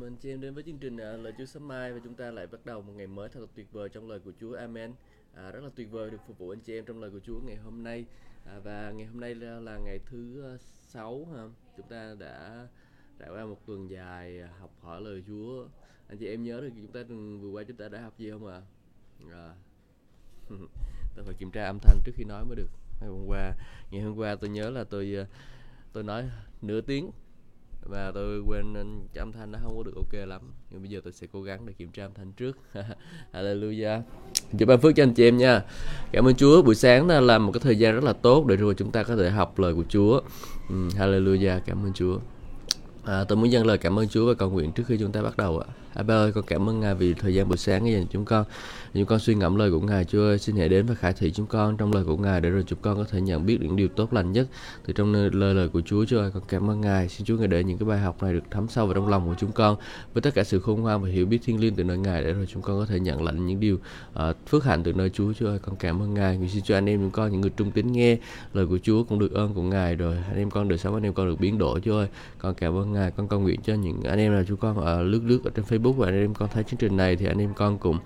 cảm anh chị em đến với chương trình à, lời Chúa sớm mai và chúng ta lại bắt đầu một ngày mới thật là tuyệt vời trong lời của Chúa. Amen. À, rất là tuyệt vời được phục vụ anh chị em trong lời của Chúa ngày hôm nay à, và ngày hôm nay là, là ngày thứ à, sáu ha. Chúng ta đã trải qua một tuần dài à, học hỏi lời Chúa. Anh chị em nhớ được chúng ta vừa qua chúng ta đã học gì không ạ? À? tôi phải kiểm tra âm thanh trước khi nói mới được. Ngày hôm qua, ngày hôm qua tôi nhớ là tôi à, tôi nói nửa tiếng và tôi quên cái âm thanh nó không có được ok lắm. Nhưng bây giờ tôi sẽ cố gắng để kiểm tra âm thanh trước. Hallelujah. Chúc ban phước cho anh chị em nha. Cảm ơn Chúa. Buổi sáng là một cái thời gian rất là tốt để rồi chúng ta có thể học lời của Chúa. Um, Hallelujah. Cảm ơn Chúa. À, tôi muốn dâng lời cảm ơn Chúa và cầu nguyện trước khi chúng ta bắt đầu ạ à, ba ơi con cảm ơn Ngài vì thời gian buổi sáng dành cho chúng con. Chúng con suy ngẫm lời của Ngài Chúa ơi xin hãy đến và khải thị chúng con trong lời của Ngài để rồi chúng con có thể nhận biết những điều tốt lành nhất từ trong lời lời của Chúa. Chúa ơi con cảm ơn Ngài. Xin Chúa Ngài để những cái bài học này được thấm sâu vào trong lòng của chúng con với tất cả sự khôn ngoan và hiểu biết thiên liêng từ nơi Ngài để rồi chúng con có thể nhận lãnh những điều uh, phước hạnh từ nơi Chúa. Chúa ơi con cảm ơn Ngài. Nguyện xin cho anh em chúng con những người trung tín nghe lời của Chúa cũng được ơn của Ngài rồi anh em con đời sống anh em con được biến đổi. Chúa ơi con cảm ơn Ngài. Con cầu nguyện cho những anh em là chúng con ở lướt lướt ở trên Facebook và anh em con thấy chương trình này thì anh em con cũng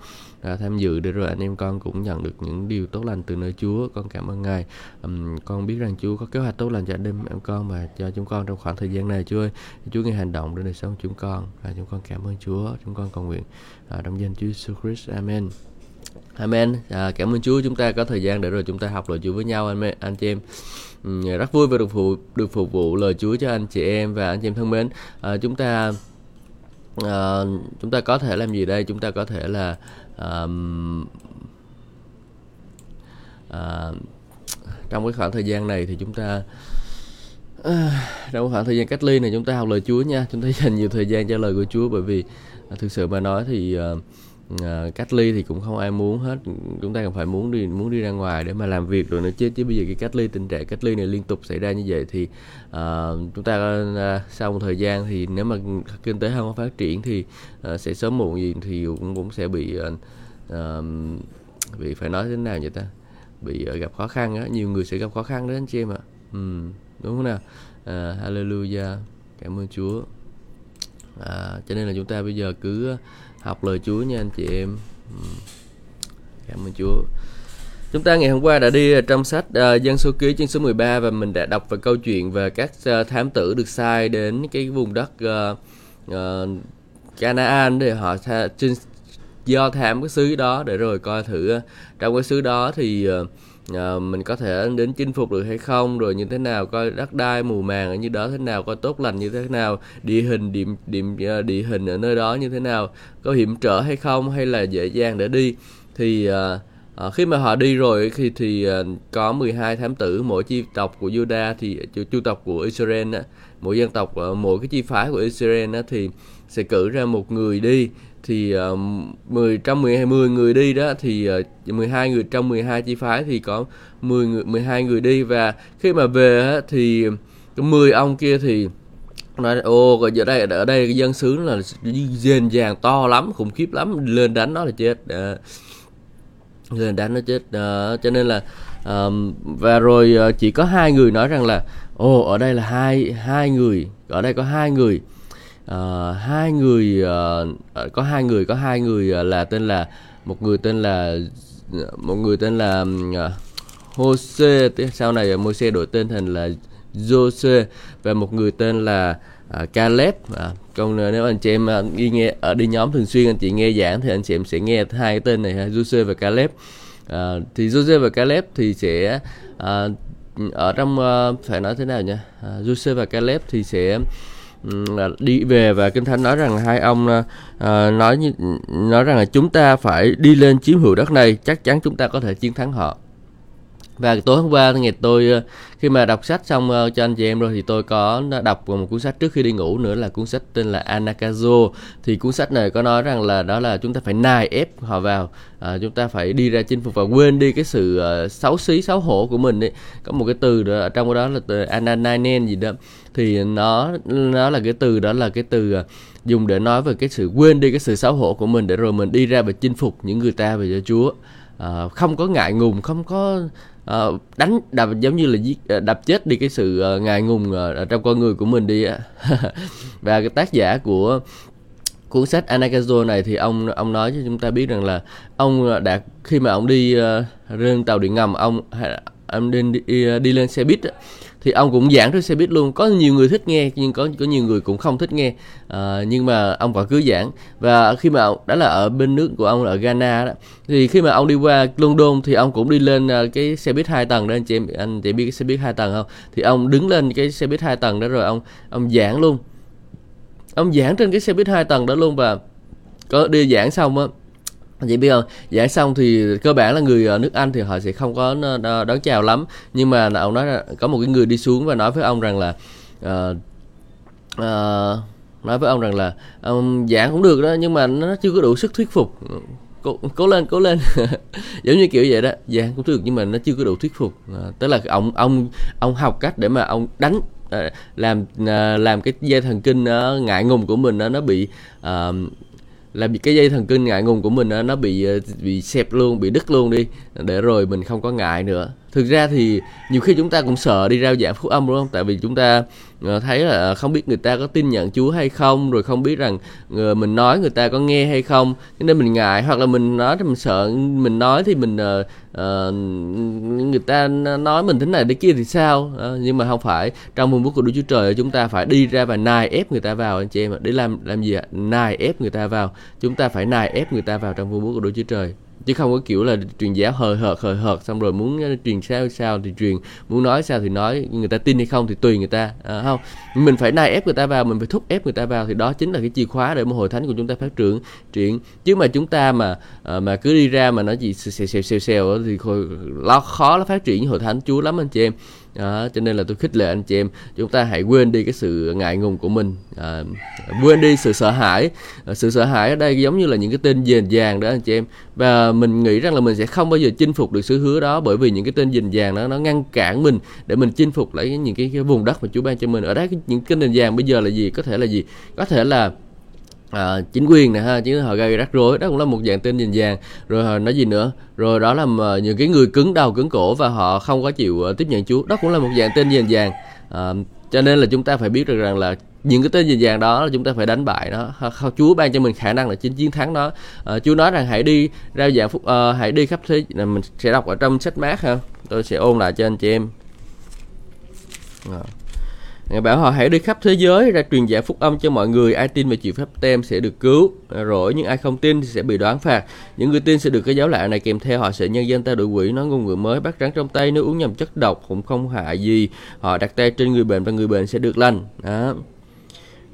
đã tham dự để rồi anh em con cũng nhận được những điều tốt lành từ nơi Chúa. Con cảm ơn Ngài. Um, con biết rằng Chúa có kế hoạch tốt lành cho anh em con và cho chúng con trong khoảng thời gian này Chúa ơi. Chúa nghe hành động để đời sống chúng con và chúng con cảm ơn Chúa. Chúng con cầu nguyện à, trong danh Chúa Jesus Christ. Amen. Amen. À, cảm ơn Chúa. Chúng ta có thời gian để rồi chúng ta học lời Chúa với nhau anh anh chị em. Ừ, rất vui và được phục được phục vụ lời Chúa cho anh chị em và anh chị em thân mến. À, chúng ta Ờ, chúng ta có thể làm gì đây? Chúng ta có thể là um, uh, trong cái khoảng thời gian này thì chúng ta ờ, trong khoảng thời gian cách ly này chúng ta học lời Chúa nha chúng ta dành nhiều thời gian cho lời của Chúa bởi vì à, thực sự mà nói thì uh, à, cách ly thì cũng không ai muốn hết. Chúng ta còn phải muốn đi muốn đi ra ngoài để mà làm việc rồi nữa chứ. Chứ bây giờ cái cách ly tình trạng cách ly này liên tục xảy ra như vậy thì à, chúng ta à, sau một thời gian thì nếu mà kinh tế không có phát triển thì à, sẽ sớm muộn gì thì cũng cũng sẽ bị à, bị phải nói thế nào vậy ta? Bị uh, gặp khó khăn á. Nhiều người sẽ gặp khó khăn đó anh chị em ạ. Ừ, đúng không nào? À, hallelujah. Cảm ơn chúa. À, cho nên là chúng ta bây giờ cứ học lời chúa nha anh chị em. Ừ. Cảm ơn chúa. Chúng ta ngày hôm qua đã đi à, trong sách uh, Dân số ký chương số 13 và mình đã đọc về câu chuyện về các uh, thám tử được sai đến cái vùng đất uh, uh, Canaan để họ tha, trên, do thám cái xứ đó để rồi coi thử uh, trong cái xứ đó thì uh, à, mình có thể đến chinh phục được hay không rồi như thế nào coi đất đai mù màng ở như đó thế nào coi tốt lành như thế nào địa hình điểm điểm ờ, địa hình ở nơi đó như thế nào có hiểm trở hay không hay là dễ dàng để đi. Thì à, À, khi mà họ đi rồi thì thì uh, có 12 thám tử mỗi chi tộc của Juda thì chu, chu tộc của Israel á, mỗi dân tộc mỗi cái chi phái của Israel á, thì sẽ cử ra một người đi thì ờ, uh, 10 trong 10 10 người đi đó thì ờ, uh, 12 người trong 12 chi phái thì có 10 người 12 người đi. Và khi mà về á, thì cái 10 ông kia thì nói ô ở đây ở đây cái dân xứ là dền dàng to lắm khủng khiếp lắm lên đánh nó là chết. À, lên đánh nó chết. À, cho nên là um, và rồi ờ, chỉ có hai người nói rằng là ồ ở đây là hai hai người ở đây có hai người uh, hai người uh, có hai người có hai người uh, là tên là một người tên là một người tên là uh, Jose sau này Môi-se đổi tên thành là Jose và một người tên là uh, Caleb. À, còn nếu anh chị em uh, đi nghe ở đi nhóm thường xuyên anh chị nghe giảng thì anh chị em sẽ nghe hai cái tên này ha, Jose và Caleb. À, thì Jose và Caleb thì sẽ à, ở trong uh, phải nói thế nào nhỉ? À, Jose và Caleb thì sẽ đi về và kinh thánh nói rằng hai ông ờ, ờ, nói nói rằng là chúng ta phải đi lên chiếm hữu đất này, chắc chắn chúng ta có thể chiến thắng họ và tối hôm qua ngày tôi ờ, khi mà đọc sách xong ờ, cho anh chị em rồi thì tôi có đọc một cuốn sách trước khi đi ngủ nữa là cuốn sách tên là Anakazo. Thì cuốn sách này có nói rằng là đó là chúng ta phải nài ép họ vào à, chúng ta phải đi ra chinh phục và quên đi cái sự uh, xấu xí xấu hổ của mình ấy. Có một cái từ đó ở trong đó là từ ananainen gì đó. Thì nó nó là cái từ đó là cái từ uh, dùng để nói về cái sự quên đi cái sự xấu hổ của mình để rồi mình đi ra và chinh phục những người ta về cho Chúa. À, không có ngại ngùng không có uh, đánh đập giống như là giết ờ, đập chết đi cái sự uh, ngại ngùng uh, trong con người của mình đi và cái tác giả của cuốn sách Anakazo này thì ông ông nói cho chúng ta biết rằng là ông đã khi mà ông đi uh, lên tàu điện ngầm ông ông đi, đi, đi lên xe buýt thì ông cũng giảng trên xe buýt luôn. Có nhiều người thích nghe nhưng có có nhiều người cũng không thích nghe. À, nhưng mà ông vẫn cứ giảng. Và khi mà đó là ở bên nước của ông ở Ghana đó. Thì khi mà ông đi qua London thì ông cũng đi lên ờ, cái xe buýt hai tầng đó. Anh chị em anh chị biết cái xe buýt hai tầng không? Thì ông đứng lên cái xe buýt hai tầng đó rồi ông ông giảng luôn. Ông giảng trên cái xe buýt hai tầng đó luôn và có đi giảng xong á vậy bây giờ giải xong thì cơ bản là người ở nước Anh thì họ sẽ không có ờ, đón chào lắm. Nhưng mà ông nói là có một cái người đi xuống và nói với ông rằng là uh, uh, nói với ông rằng là ông giảng cũng được đó nhưng mà nó chưa có đủ sức thuyết phục. Cố, cố lên cố lên. Giống như kiểu vậy đó giảng cũng được nhưng mà nó chưa có đủ thuyết phục. Uh, tức là ông ông ông học cách để mà ông đánh làm làm cái dây thần kinh ngại ngùng của mình nó bị uh, là bị cái dây thần kinh ngại ngùng của mình nó bị ờ, bị xẹp luôn, bị đứt luôn đi. Để rồi mình không có ngại nữa thực ra thì nhiều khi chúng ta cũng sợ đi rao giảng phúc âm đúng không? Tại vì chúng ta ờ, thấy là ờ, không biết người ta có tin nhận Chúa hay không rồi không biết rằng người mình nói người ta có nghe hay không. Cho nên mình ngại hoặc là mình nói thì mình sợ mình nói thì mình uh, uh, người ta nói mình thế này thế kia thì sao? Uh, nhưng mà không phải. Trong vương quốc của Đức Chúa Trời chúng ta phải đi ra và nài ép người ta vào anh chị em để làm làm gì ạ? Nài ép người ta vào. Chúng ta phải nài ép người ta vào trong vương quốc của Đức Chúa Trời chứ không có kiểu là truyền giáo hời hợt hời hợt xong rồi muốn ờ, truyền sao sao thì truyền muốn nói sao thì nói người ta tin hay không thì tùy người ta. À, không mình phải nai ép người ta vào mình phải thúc ép người ta vào thì đó chính là cái chìa khóa để mà hội thánh của chúng ta phát triển triển. Chứ mà chúng ta mà ờ, mà cứ đi ra mà nói gì xèo xèo xèo xèo thì khó khó là phát triển hội thánh chúa lắm anh chị em đó, cho nên là tôi khích lệ anh chị em chúng ta hãy quên đi cái sự ngại ngùng của mình. À, quên đi sự sợ hãi. À, sự sợ hãi ở đây giống như là những cái tên dền vàng đó anh chị em. Và mình nghĩ rằng là mình sẽ không bao giờ chinh phục được sự hứa đó bởi vì những cái tên dền vàng đó nó ngăn cản mình để mình chinh phục lấy những cái, cái vùng đất mà Chúa ban cho mình. Ở đây những cái nền vàng bây giờ là gì? Có thể là gì? Có thể là à, chính quyền này ha chứ họ gây rắc rối đó cũng là một dạng tên nhìn vàng. Rồi họ nói gì nữa? Rồi đó là ờ, những cái người cứng đầu cứng cổ và họ không có chịu ờ, tiếp nhận Chúa. Đó cũng là một dạng tên nhìn vàng. À, cho nên là chúng ta phải biết được rằng là những cái tên nhìn vàng đó là chúng ta phải đánh bại nó. Chúa ban cho mình khả năng là chiến chiến thắng nó. À, Chúa nói rằng hãy đi ra dạng phúc à, hãy đi khắp thế là mình sẽ đọc ở trong sách mát ha. Tôi sẽ ôn lại cho anh chị em. À. Ngài bảo họ, hãy đi khắp thế giới ra truyền giảng phúc âm cho mọi người. Ai tin và chịu phép tem sẽ được cứu. Rồi những ai không tin thì sẽ bị đoán phạt. Những người tin sẽ được cái giáo lạ này kèm theo họ sẽ nhân dân ta đuổi quỷ, nói ngôn ngữ mới, bắt rắn trong tay, nếu uống nhầm chất độc cũng không hại gì. Họ đặt tay trên người bệnh và người bệnh sẽ được lành. Đó.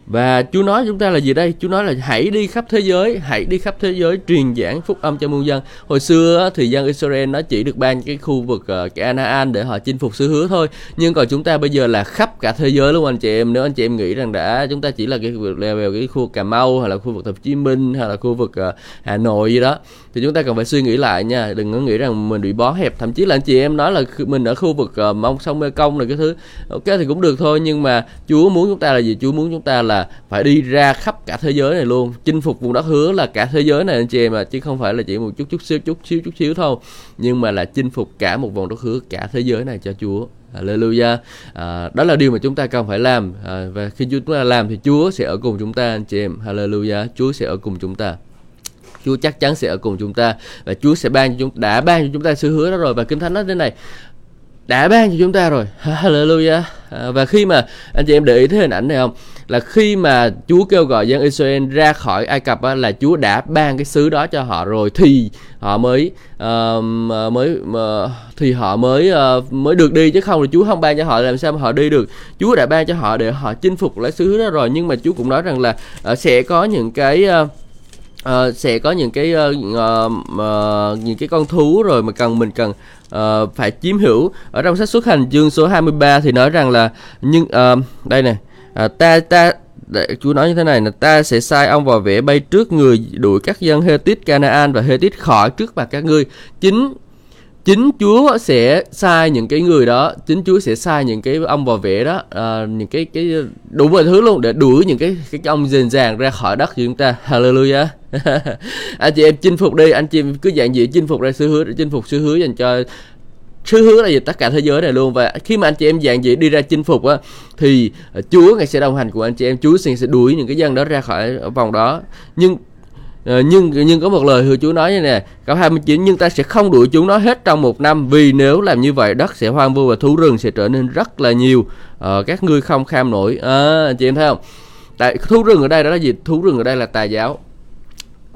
Và Chúa nói chúng ta là gì đây? Chúa nói là hãy đi khắp thế giới, hãy đi khắp thế giới truyền giảng phúc âm cho muôn dân. Hồi xưa thì dân Israel nó chỉ được ban cái khu vực ờ, Canaan để họ chinh phục xứ hứa thôi. Nhưng còn chúng ta bây giờ là khắp cả thế giới luôn anh chị em. Nếu anh chị em nghĩ rằng đã chúng ta chỉ là cái level cái khu Cà Mau hay là khu vực Thành Hồ Chí Minh hay là khu vực ờ, Hà Nội gì đó thì chúng ta cần phải suy nghĩ lại nha. Đừng có nghĩ rằng mình bị bó hẹp. Thậm chí là anh chị em nói là mình ở khu vực uh, Mông Sông Mê Công này cái thứ. Ok thì cũng được thôi nhưng mà Chúa muốn chúng ta là gì? Chúa muốn chúng ta là phải đi ra khắp cả thế giới này luôn chinh phục vùng đất hứa là cả thế giới này anh chị em mà chứ không phải là chỉ một chút chút xíu chút xíu chút xíu thôi nhưng mà là chinh phục cả một vùng đất hứa cả thế giới này cho Chúa Hallelujah à, đó là điều mà chúng ta cần phải làm à, và khi chúng ta làm thì Chúa sẽ ở cùng chúng ta anh chị em Hallelujah Chúa sẽ ở cùng chúng ta Chúa chắc chắn sẽ ở cùng chúng ta và Chúa sẽ ban cho chúng đã ban cho chúng ta sự hứa đó rồi. Và kinh thánh nói thế này đã ban cho chúng ta rồi. Hallelujah. À, và khi mà anh chị em để ý thấy hình ảnh này không? Là khi mà Chúa kêu gọi dân Israel ra khỏi Ai Cập á, là Chúa đã ban cái xứ đó cho họ rồi thì họ mới uh, mới uh, thì họ mới uh, mới được đi chứ không là Chúa không ban cho họ làm sao mà họ đi được? Chúa đã ban cho họ để họ chinh phục lấy xứ đó rồi. Nhưng mà Chúa cũng nói rằng là uh, sẽ có những cái uh, uh, sẽ có những cái uh, uh, uh, những cái con thú rồi mà cần mình cần uh, phải chiếm hữu ở trong sách xuất hành chương số 23 thì nói rằng là nhưng uh, đây này uh, ta ta để Chúa nói như thế này là ta sẽ sai ông vào vẽ bay trước người đuổi các dân Hethit, Canaan và Hethit khỏi trước mặt các ngươi. Chính chính Chúa sẽ sai những cái người đó, chính Chúa sẽ sai những cái ông vào vẽ đó, à, những cái cái đủ mọi thứ luôn để đuổi những cái cái ông dền dàng ra khỏi đất của chúng ta. Hallelujah. anh chị em chinh phục đi, anh chị em cứ dạng dị chinh phục ra sứ hứa, chinh phục sứ hứa dành cho sứ hứa là gì tất cả thế giới này luôn và khi mà anh chị em dạng dĩ đi ra chinh phục á thì Chúa ngài sẽ đồng hành cùng anh chị em Chúa sẽ đuổi những cái dân đó ra khỏi vòng đó nhưng Ờ, nhưng nhưng có một lời hứa Chúa nói như nè câu 29 nhưng ta sẽ không đuổi chúng nó hết trong một năm vì nếu làm như vậy đất sẽ hoang vu và thú rừng sẽ trở nên rất là nhiều. Uh, các ngươi không kham nổi. À, chị em thấy không? Tại thú rừng ở đây đó là gì? Thú rừng ở đây là tà giáo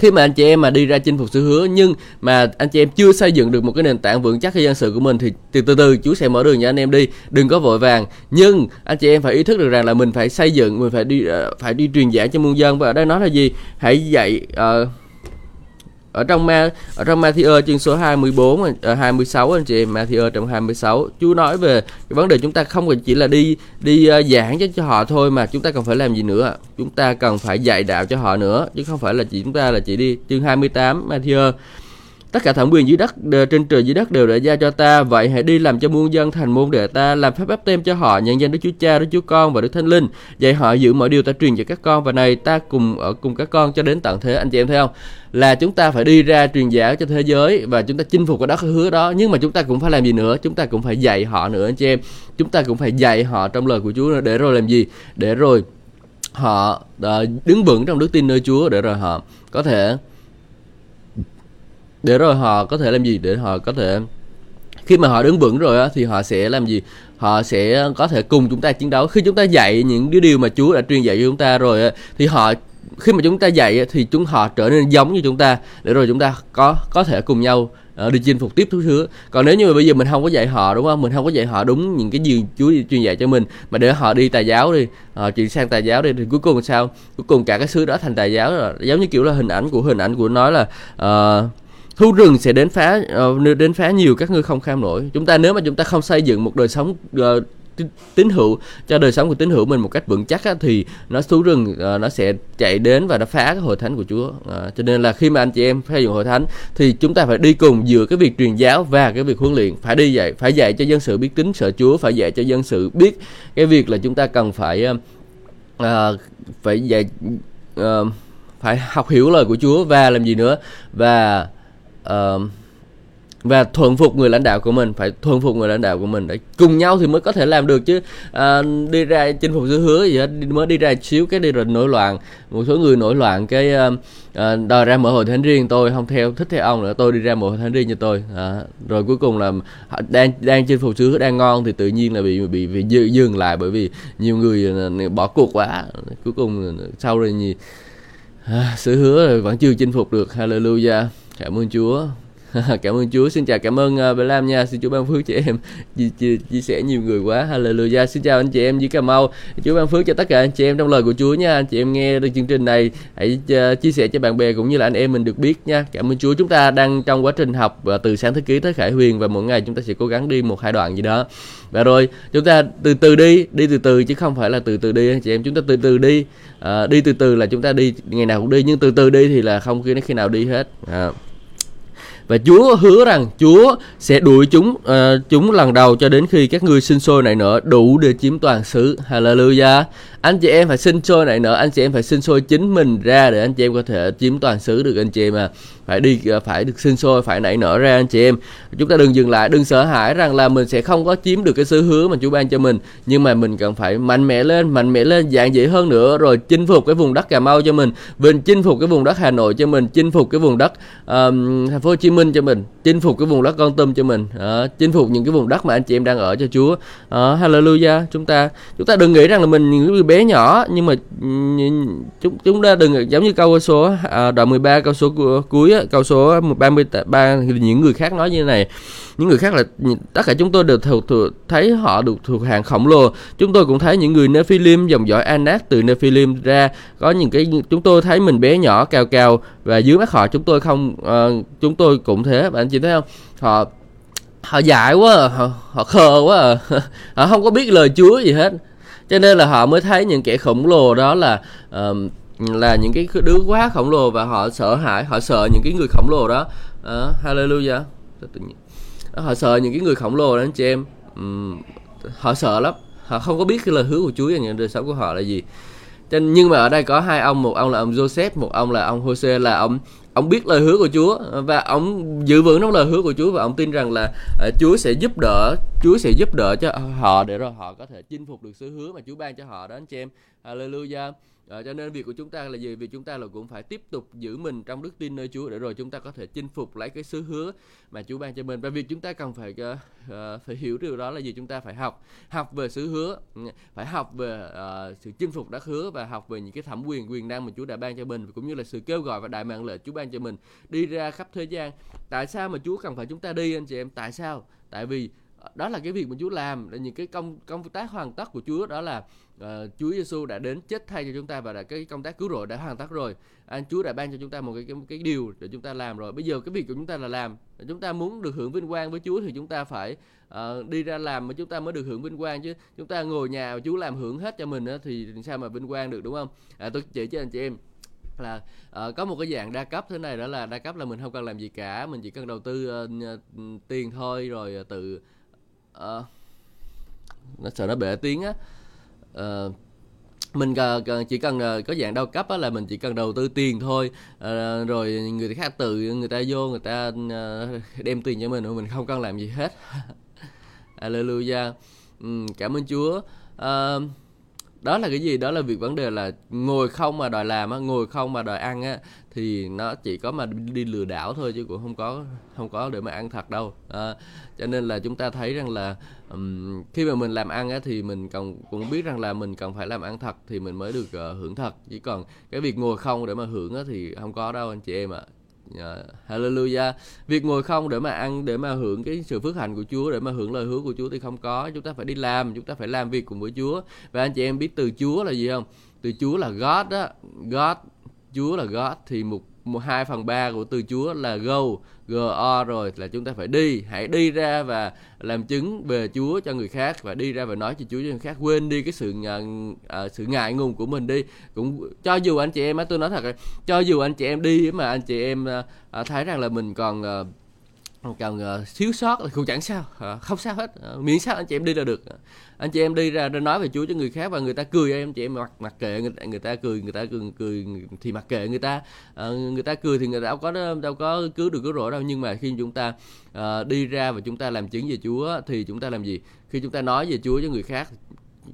khi mà anh chị em mà đi ra chinh phục sự hứa nhưng mà anh chị em chưa xây dựng được một cái nền tảng vững chắc khi dân sự của mình thì từ từ từ chú sẽ mở đường cho anh em đi đừng có vội vàng. Nhưng anh chị em phải ý thức được rằng là mình phải xây dựng mình phải đi ờ, phải đi truyền giảng cho muôn dân. Và ở đây nói là gì? Hãy dạy uh, ở trong ma ở trong Matthew chương số 24 uh, 26 anh chị em Matthew trong 26 Chúa nói về cái vấn đề chúng ta không chỉ là đi đi uh, giảng cho, cho họ thôi mà chúng ta cần phải làm gì nữa. Chúng ta cần phải dạy đạo cho họ nữa chứ không phải là chỉ chúng ta là chỉ đi chương 28 Matthew. Tất cả thẩm quyền dưới đất trên trời dưới đất đều đã giao cho ta, vậy hãy đi làm cho muôn dân thành môn đệ ta, làm phép báp tem cho họ, nhận danh Đức Chúa Cha, Đức Chúa Con và Đức Thánh Linh, dạy họ giữ mọi điều ta truyền cho các con và này ta cùng ở cùng các con cho đến tận thế anh chị em thấy không? Là chúng ta phải đi ra truyền giáo cho thế giới và chúng ta chinh phục cái đất hứa đó, nhưng mà chúng ta cũng phải làm gì nữa? Chúng ta cũng phải dạy họ nữa anh chị em. Chúng ta cũng phải dạy họ trong lời của Chúa nữa để rồi làm gì? Để rồi họ ờ, đứng vững trong đức tin nơi Chúa để rồi họ có thể để rồi họ có thể làm gì? Để họ có thể khi mà họ đứng vững rồi á thì họ sẽ làm gì? Họ sẽ có thể cùng chúng ta chiến đấu. Khi chúng ta dạy những cái điều mà Chúa đã truyền dạy cho chúng ta rồi á thì họ khi mà chúng ta dạy thì chúng họ trở nên giống như chúng ta. Để rồi chúng ta có có thể cùng nhau ờ, đi chinh phục tiếp thứ hứa còn nếu như mà bây giờ mình không có dạy họ đúng không? Mình không có dạy họ đúng những cái gì Chúa truyền dạy cho mình mà để họ đi tà giáo đi họ chuyển sang tà giáo đi thì cuối cùng sao? Cuối cùng cả cái xứ đó thành tà giáo rồi. Giống như kiểu là hình ảnh của hình ảnh của nói là uh, thu rừng sẽ đến phá uh, đến phá nhiều các ngươi không kham nổi. Chúng ta nếu mà chúng ta không xây dựng một đời sống uh, tín hữu cho đời sống của tín hữu mình một cách vững chắc á, thì nó thú rừng uh, nó sẽ chạy đến và nó phá cái hội thánh của Chúa. Uh, cho nên là khi mà anh chị em xây dựng hội thánh thì chúng ta phải đi cùng giữa cái việc truyền giáo và cái việc huấn luyện. Phải đi dạy phải dạy cho dân sự biết tính sợ Chúa phải dạy cho dân sự biết cái việc là chúng ta cần phải uh, phải dạy uh, phải học hiểu lời của Chúa và làm gì nữa. Và uh, và thuận phục người lãnh đạo của mình phải thuận phục người lãnh đạo của mình để cùng nhau thì mới có thể làm được chứ. À, đi ra chinh phục giữ hứa gì hết mới đi ra xíu cái đi rồi nổi loạn một số người nổi loạn cái à, đòi ra mở hội thánh riêng tôi không theo thích theo ông nữa tôi đi ra mở hội thánh riêng cho tôi. À, rồi cuối cùng là đang đang chinh phục giữ hứa đang ngon thì tự nhiên là bị bị bị dừng lại bởi vì nhiều người à, bỏ cuộc quá. Cuối cùng sau rồi gì à, sự hứa vẫn chưa chinh phục được. Hallelujah cảm ơn Chúa. Cảm ơn Chúa. Xin chào cảm ơn ờ, uh, Bà Lam nha. Xin Chúa ban phước cho em. Chia, chia, chia sẻ nhiều người quá. Hallelujah. Xin chào anh chị em dưới Cà Mau. Chúa ban phước cho tất cả anh chị em trong lời của Chúa nha. Anh chị em nghe được chương trình này hãy uh, chia sẻ cho bạn bè cũng như là anh em mình được biết nha. Cảm ơn Chúa. Chúng ta đang trong quá trình học uh, từ sáng thế ký tới khải huyền và mỗi ngày chúng ta sẽ cố gắng đi một hai đoạn gì đó. Và rồi chúng ta từ từ đi đi từ từ chứ không phải là từ từ đi anh chị em. Chúng ta từ từ đi. Uh, đi từ từ là chúng ta đi ngày nào cũng đi nhưng từ từ đi thì là không khi khi nào đi hết. Uh và Chúa hứa rằng Chúa sẽ đuổi chúng uh, chúng lần đầu cho đến khi các ngươi sinh sôi này nữa đủ để chiếm toàn xứ. Hallelujah. Anh chị em phải sinh sôi nảy nở, anh chị em phải sinh sôi chính mình ra để anh chị em có thể chiếm toàn xứ được anh chị em à. Phải đi à, phải được sinh sôi phải nảy nở ra anh chị em. Chúng ta đừng dừng lại đừng sợ hãi rằng là mình sẽ không có chiếm được cái sứ hứa mà Chúa ban cho mình. Nhưng mà mình cần phải mạnh mẽ lên mạnh mẽ lên dạng dĩ hơn nữa rồi chinh phục cái vùng đất Cà Mau cho mình mình chinh phục cái vùng đất Hà Nội cho mình chinh phục cái vùng đất um, Thành phố Hồ Chí Minh cho mình chinh phục cái vùng đất Con Tum cho mình uh, chinh phục những cái vùng đất mà anh chị em đang ở cho Chúa. Uh, Hallelujah chúng ta chúng ta đừng nghĩ rằng là mình những người bé nhỏ nhưng mà chúng chúng ta đừng giống như câu số uh, đoạn 13 câu số cuối câu số 33 những người khác nói như thế này. Những người khác là tất cả chúng tôi đều thuộc, thuộc, thấy họ được thuộc hàng khổng lồ. Chúng tôi cũng thấy những người Nephilim dòng dõi Anak từ Nephilim ra. Có những cái chúng tôi thấy mình bé nhỏ cao cao và dưới mắt họ chúng tôi không uh, chúng tôi cũng thế. Bạn chị thấy không? Họ họ dại quá à, họ, họ khờ quá à. họ không có biết lời Chúa gì hết cho nên là họ mới thấy những kẻ khổng lồ đó là uh, là những cái đứa quá khổng lồ và họ sợ hãi họ sợ những cái người khổng lồ đó. Uh, hallelujah. Họ sợ những cái người khổng lồ đó anh chị em. Um, họ sợ lắm. Họ không có biết cái lời hứa của Chúa và những đời sống của họ là gì. Nhưng mà ở đây có hai ông một ông là ông Joseph một ông là ông Jose là ông ông biết lời hứa của Chúa và ông giữ vững trong lời hứa của Chúa và ông tin rằng là uh, Chúa sẽ giúp đỡ Chúa sẽ giúp đỡ cho họ để rồi họ có thể chinh phục được sự hứa mà Chúa ban cho họ đó anh chị em. Hallelujah. À, cho nên việc của chúng ta là gì? Việc chúng ta là cũng phải tiếp tục giữ mình trong đức tin nơi Chúa để rồi chúng ta có thể chinh phục lấy cái sứ hứa mà Chúa ban cho mình. Và việc chúng ta cần phải uh, phải hiểu điều đó là gì? Chúng ta phải học, học về sứ hứa, ừ, phải học về uh, sự chinh phục đã hứa và học về những cái thẩm quyền quyền năng mà Chúa đã ban cho mình cũng như là sự kêu gọi và đại mạng lệnh Chúa ban cho mình đi ra khắp thế gian. Tại sao mà Chúa cần phải chúng ta đi anh chị em? Tại sao? Tại vì đó là cái việc mà Chúa làm là những cái công công tác hoàn tất của Chúa đó là uh, Chúa Giêsu đã đến chết thay cho chúng ta và đã cái công tác cứu rỗi đã hoàn tất rồi. Anh Chúa đã ban cho chúng ta một cái, cái cái điều để chúng ta làm rồi. Bây giờ cái việc của chúng ta là làm. Chúng ta muốn được hưởng vinh quang với Chúa thì chúng ta phải uh, đi ra làm mà chúng ta mới được hưởng vinh quang. Chứ chúng ta ngồi nhà Chúa làm hưởng hết cho mình đó, thì sao mà vinh quang được đúng không? À, tôi chỉ cho anh chị em là uh, có một cái dạng đa cấp thế này đó là đa cấp là mình không cần làm gì cả mình chỉ cần đầu tư uh, tiền thôi rồi uh, tự uh, nó sợ nó bể tiếng á. Uh, mình chỉ cần ờ, có dạng đau cấp á, là mình chỉ cần đầu tư tiền thôi. À, rồi người khác tự người ta vô người ta đem tiền cho mình mình không cần làm gì hết. Alleluia cảm ơn Chúa đó là cái gì? Đó là việc vấn đề là ngồi không mà đòi làm á ngồi không mà đòi ăn á thì nó chỉ có mà đi lừa đảo thôi chứ cũng không có không có để mà ăn thật đâu. À, cho nên là chúng ta thấy rằng là um, khi mà mình làm ăn á thì mình cần cũng biết rằng là mình cần phải làm ăn thật thì mình mới được uh, hưởng thật. Chỉ còn cái việc ngồi không để mà hưởng á thì không có đâu anh chị em ạ. à. Yeah. Hallelujah. Việc ngồi không để mà ăn để mà hưởng cái sự phước hạnh của Chúa, để mà hưởng lời hứa của Chúa thì không có. Chúng ta phải đi làm, chúng ta phải làm việc cùng với Chúa. Và anh chị em biết từ Chúa là gì không? Từ Chúa là God đó. God Chúa là God thì mục một 2 phần 3 của từ Chúa là go, go rồi là chúng ta phải đi, hãy đi ra và làm chứng về Chúa cho người khác và đi ra và nói cho Chúa cho người khác, quên đi cái sự uh, sự ngại ngùng của mình đi. Cũng cho dù anh chị em á tôi nói thật cho dù anh chị em đi mà anh chị em uh, thấy rằng là mình còn uh, cần uh, thiếu sót thì cũng chẳng sao? Uh, không sao hết. Uh, miễn sao anh chị em đi là được. Uh, anh chị em đi ra nói về Chúa cho người khác và người ta cười em chị em mặc mặc kệ người, người ta cười người ta cười, cười thì mặc kệ người ta. Uh, người ta cười thì người ta đâu có đâu có cứu được cứu rỗi đâu. Nhưng mà khi chúng ta uh, đi ra và chúng ta làm chứng về Chúa thì chúng ta làm gì? Khi chúng ta nói về Chúa cho người khác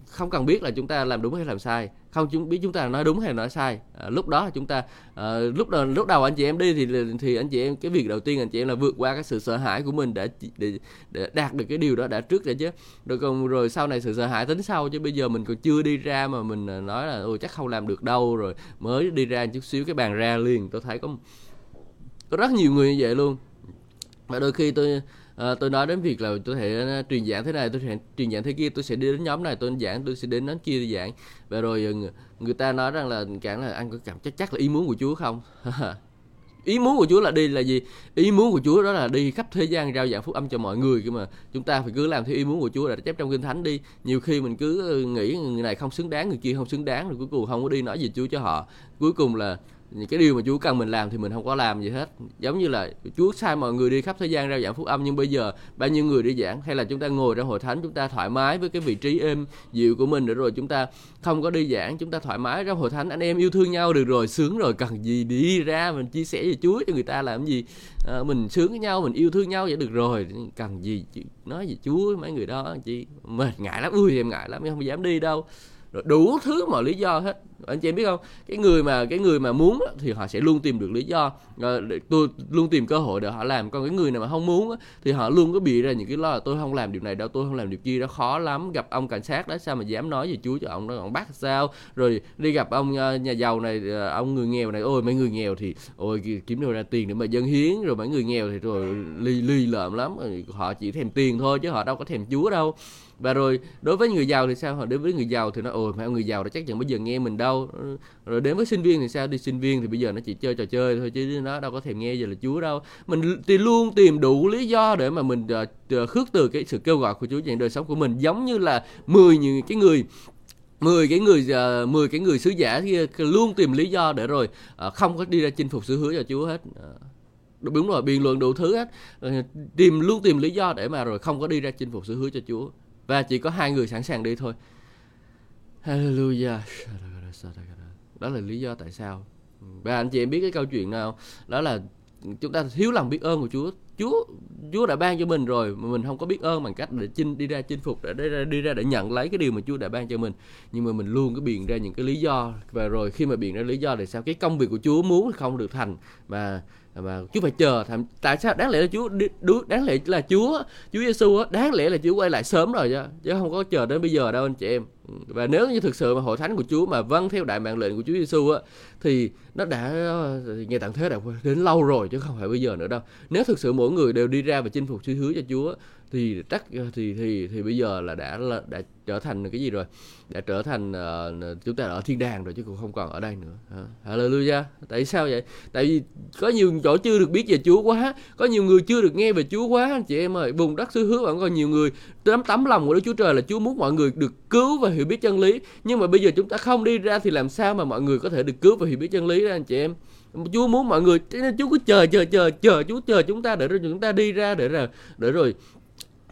không cần biết là chúng ta làm đúng hay làm sai. Không chúng biết chúng ta nói đúng hay nói sai. À, lúc đó chúng ta à, lúc đầu lúc đầu anh chị em đi thì thì anh chị em cái việc đầu tiên anh chị em là vượt qua cái sự sợ hãi của mình để để, để đạt được cái điều đó đã trước rồi chứ. Rồi còn rồi sau này sự sợ hãi tính sau chứ bây giờ mình còn chưa đi ra mà mình à, nói là ôi chắc không làm được đâu. Rồi mới đi ra chút xíu cái bàn ra liền. Tôi thấy có có rất nhiều người như vậy luôn. Và đôi khi tôi à, tôi nói đến việc là tôi thể ờ, truyền giảng thế này tôi sẽ truyền giảng thế kia tôi sẽ đi đến nhóm này tôi giảng tôi sẽ đến nhóm kia giảng. Và rồi ờ, người, người ta nói rằng là cảm là anh có cảm chắc chắc là ý muốn của Chúa không? Ý muốn của Chúa là đi là gì? Ý muốn của Chúa đó là đi khắp thế gian rao giảng phúc âm cho mọi người. Nhưng mà chúng ta phải cứ làm theo ý muốn của Chúa là chép trong kinh thánh đi. Nhiều khi mình cứ nghĩ người này không xứng đáng người kia không xứng đáng rồi cuối cùng không có đi nói gì Chúa cho họ. Cuối cùng là những cái điều mà Chúa cần mình làm thì mình không có làm gì hết. Giống như là Chúa sai mọi người đi khắp thế gian rao giảng phúc âm nhưng bây giờ bao nhiêu người đi giảng? Hay là chúng ta ngồi trong hội thánh chúng ta thoải mái với cái vị trí êm dịu của mình để rồi chúng ta không có đi giảng chúng ta thoải mái trong hội thánh? Anh em yêu thương nhau được rồi sướng rồi cần gì đi ra mình chia sẻ về Chúa cho người ta làm gì? À, mình sướng với nhau mình yêu thương nhau vậy được rồi. Cần gì nói gì Chúa mấy người đó chị? Mệt ngại lắm ui em ngại lắm em không dám đi đâu rồi đủ thứ mọi lý do hết. Anh chị em biết không? Cái người mà, cái người mà muốn thì họ sẽ luôn tìm được lý do. Tôi luôn tìm cơ hội để họ làm. Còn cái người nào mà không muốn thì họ luôn có bị ra những cái lo là tôi không làm điều này đâu, tôi không làm điều kia đó, khó lắm. Gặp ông cảnh sát đó, sao mà dám nói về chúa cho ông đó? Ông bắt sao? Rồi đi gặp ông ờ, nhà giàu này ờ, ông người nghèo này. Ôi, mấy người nghèo thì, ôi, kiếm đâu ra tiền để mà dân hiến. Rồi mấy người nghèo thì rồi ly ly lợm lắm. Họ chỉ thèm tiền thôi chứ họ đâu có thèm chúa đâu và rồi đối với người giàu thì sao? Đối với người giàu thì nó ồ mà người giàu đã chắc chắn bây giờ nghe mình đâu. Rồi đến với sinh viên thì sao? Đi sinh viên thì bây giờ nó chỉ chơi trò chơi thôi chứ nó đâu có thèm nghe giờ là chúa đâu. Mình thì luôn tìm đủ lý do để mà mình uh, khước từ cái sự kêu gọi của chúa trong đời sống của mình giống như là 10 những cái người 10 cái người ờ, uh, 10 cái người sứ giả kia luôn tìm lý do để rồi uh, không có đi ra chinh phục sự hứa cho Chúa hết. Uh, đúng rồi, biện luận đủ thứ hết. Uh, tìm luôn tìm lý do để mà rồi không có đi ra chinh phục sự hứa cho Chúa và chỉ có hai người sẵn sàng đi thôi. Hallelujah. Đó là lý do tại sao. Và anh chị em biết cái câu chuyện nào? Đó là chúng ta thiếu lòng biết ơn của Chúa. Chúa Chúa đã ban cho mình rồi mà mình không có biết ơn bằng cách để chinh đi ra chinh phục để đi ra, đi ra để nhận lấy cái điều mà Chúa đã ban cho mình. Nhưng mà mình luôn cứ biện ra những cái lý do. Và rồi khi mà biện ra lý do thì sao? Cái công việc của Chúa muốn không được thành mà mà Chúa phải chờ tại sao đáng lẽ là Chúa đáng lẽ là Chúa Chúa Giêsu đáng lẽ là Chúa quay lại sớm rồi chứ chứ không có chờ đến bây giờ đâu anh chị em. Ừ, và nếu như thực sự mà hội thánh của Chúa mà vâng theo đại mạng lệnh của Chúa Giêsu á, thì nó đã ngày tận thế đã đến lâu rồi chứ không phải bây giờ nữa đâu. Nếu thực sự mỗi người đều đi ra và chinh phục sứ hứa cho Chúa thì chắc ờ, thì thì thì bây giờ là đã là, đã trở thành cái gì rồi? Đã trở thành uh, chúng ta ở thiên đàng rồi chứ cũng không còn ở đây nữa. Ờ, hallelujah. Tại sao vậy? Tại vì có nhiều chỗ chưa được biết về Chúa quá. Có nhiều người chưa được nghe về Chúa quá. Anh chị em ơi vùng đất xứ hứa vẫn còn nhiều người tấm tấm lòng của Đức Chúa Trời là Chúa muốn mọi người được cứu và hiểu biết chân lý. Nhưng mà bây giờ chúng ta không đi ra thì làm sao mà mọi người có thể được cứu và hiểu biết chân lý đó anh chị em? Chúa muốn mọi người Chúa cứ chờ chờ chờ chờ Chúa chờ chúng ta để rồi chúng ta đi ra để rồi để rồi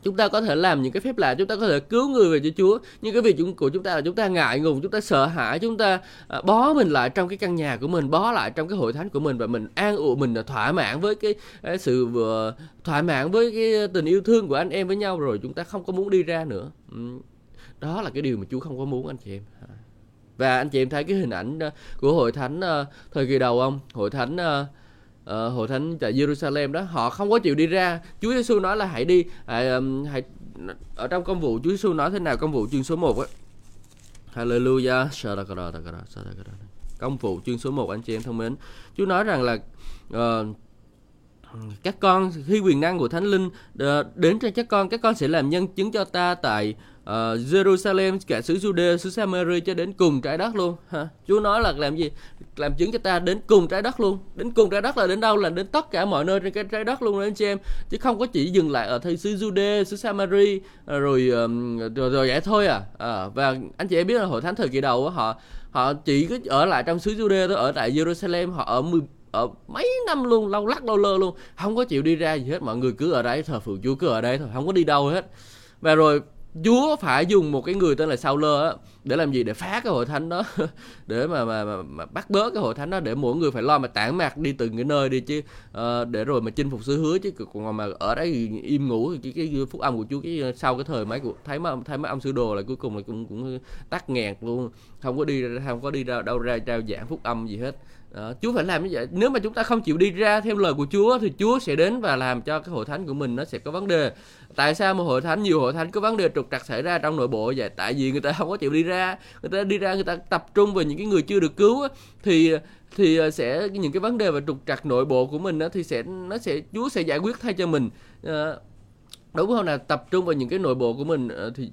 chúng ta có thể làm những cái phép lạ chúng ta có thể cứu người về cho Chúa. Nhưng cái việc của chúng ta là chúng ta ngại ngùng chúng ta sợ hãi chúng ta à, bó mình lại trong cái căn nhà của mình bó lại trong cái hội thánh của mình và mình an ủi mình là thỏa mãn với cái, cái sự vừa thỏa mãn với cái tình yêu thương của anh em với nhau rồi chúng ta không có muốn đi ra nữa. Đó là cái điều mà Chúa không có muốn anh chị em. À. Và anh chị em thấy cái hình ảnh của hội thánh thời kỳ đầu không? Hội thánh uh, hội thánh tại Jerusalem đó họ không có chịu đi ra. Chúa Giêsu nói là hãy đi à, hãy, um, hãy ở trong công vụ Chúa Giêsu nói thế nào? Công vụ chương số 1 á. Hallelujah. Công vụ chương số 1 anh chị em thân mến. Chúa nói rằng là uh, các con khi quyền năng của thánh linh ờ, đến trên các con các con sẽ làm nhân chứng cho ta tại uh, Jerusalem cả xứ Jude xứ Samaria cho đến cùng trái đất luôn ha. Chúa nói là làm gì? Làm chứng cho ta đến cùng trái đất luôn. Đến cùng trái đất là đến đâu? Là đến tất cả mọi nơi trên cái trái đất luôn đó anh chị em. Chứ không có chỉ dừng lại ở thời xứ Jude xứ Samaria ờ, rồi rồi, rồi vậy thôi à. à và anh chị em biết là hội thánh thời kỳ đầu họ họ chỉ cứ ở lại trong xứ Jude thôi ở tại Jerusalem họ ở 10, ở mấy năm luôn lâu lắc lâu lơ luôn. Không có chịu đi ra gì hết mọi người cứ ở đấy thờ phượng chúa cứ ở đây thôi không có đi đâu hết. Và rồi Chúa phải dùng một cái người tên là Sao Lơ á để làm gì? Để phá cái hội thánh đó. Để mà, mà mà mà bắt bớ cái hội thánh đó để mỗi người phải lo mà tản mạc đi từng cái nơi đi chứ. Uh, để rồi mà chinh phục xứ hứa chứ. Còn mà ở đấy im ngủ cái, cái phúc âm của Chúa cái ờ, sau cái thời mấy của thấy mấy thấy mấy ông sứ đồ là cuối cùng là cũng cũng tắt nghẹt luôn. Không có đi không có đi đâu, đâu ra trao giảng phúc âm gì hết đó, Chúa phải làm như vậy. Nếu mà chúng ta không chịu đi ra theo lời của Chúa thì Chúa sẽ đến và làm cho cái hội thánh của mình nó sẽ có vấn đề. Tại sao một hội thánh nhiều hội thánh có vấn đề trục trặc xảy ra trong nội bộ vậy? Tại vì người ta không có chịu đi ra. Người ta đi ra người ta tập trung vào những cái người chưa được cứu thì thì ờ, sẽ những cái vấn đề và trục trặc nội bộ của mình thì sẽ nó sẽ Chúa sẽ giải quyết thay cho mình. Ờ, đúng không nào? Tập trung vào những cái nội bộ của mình thì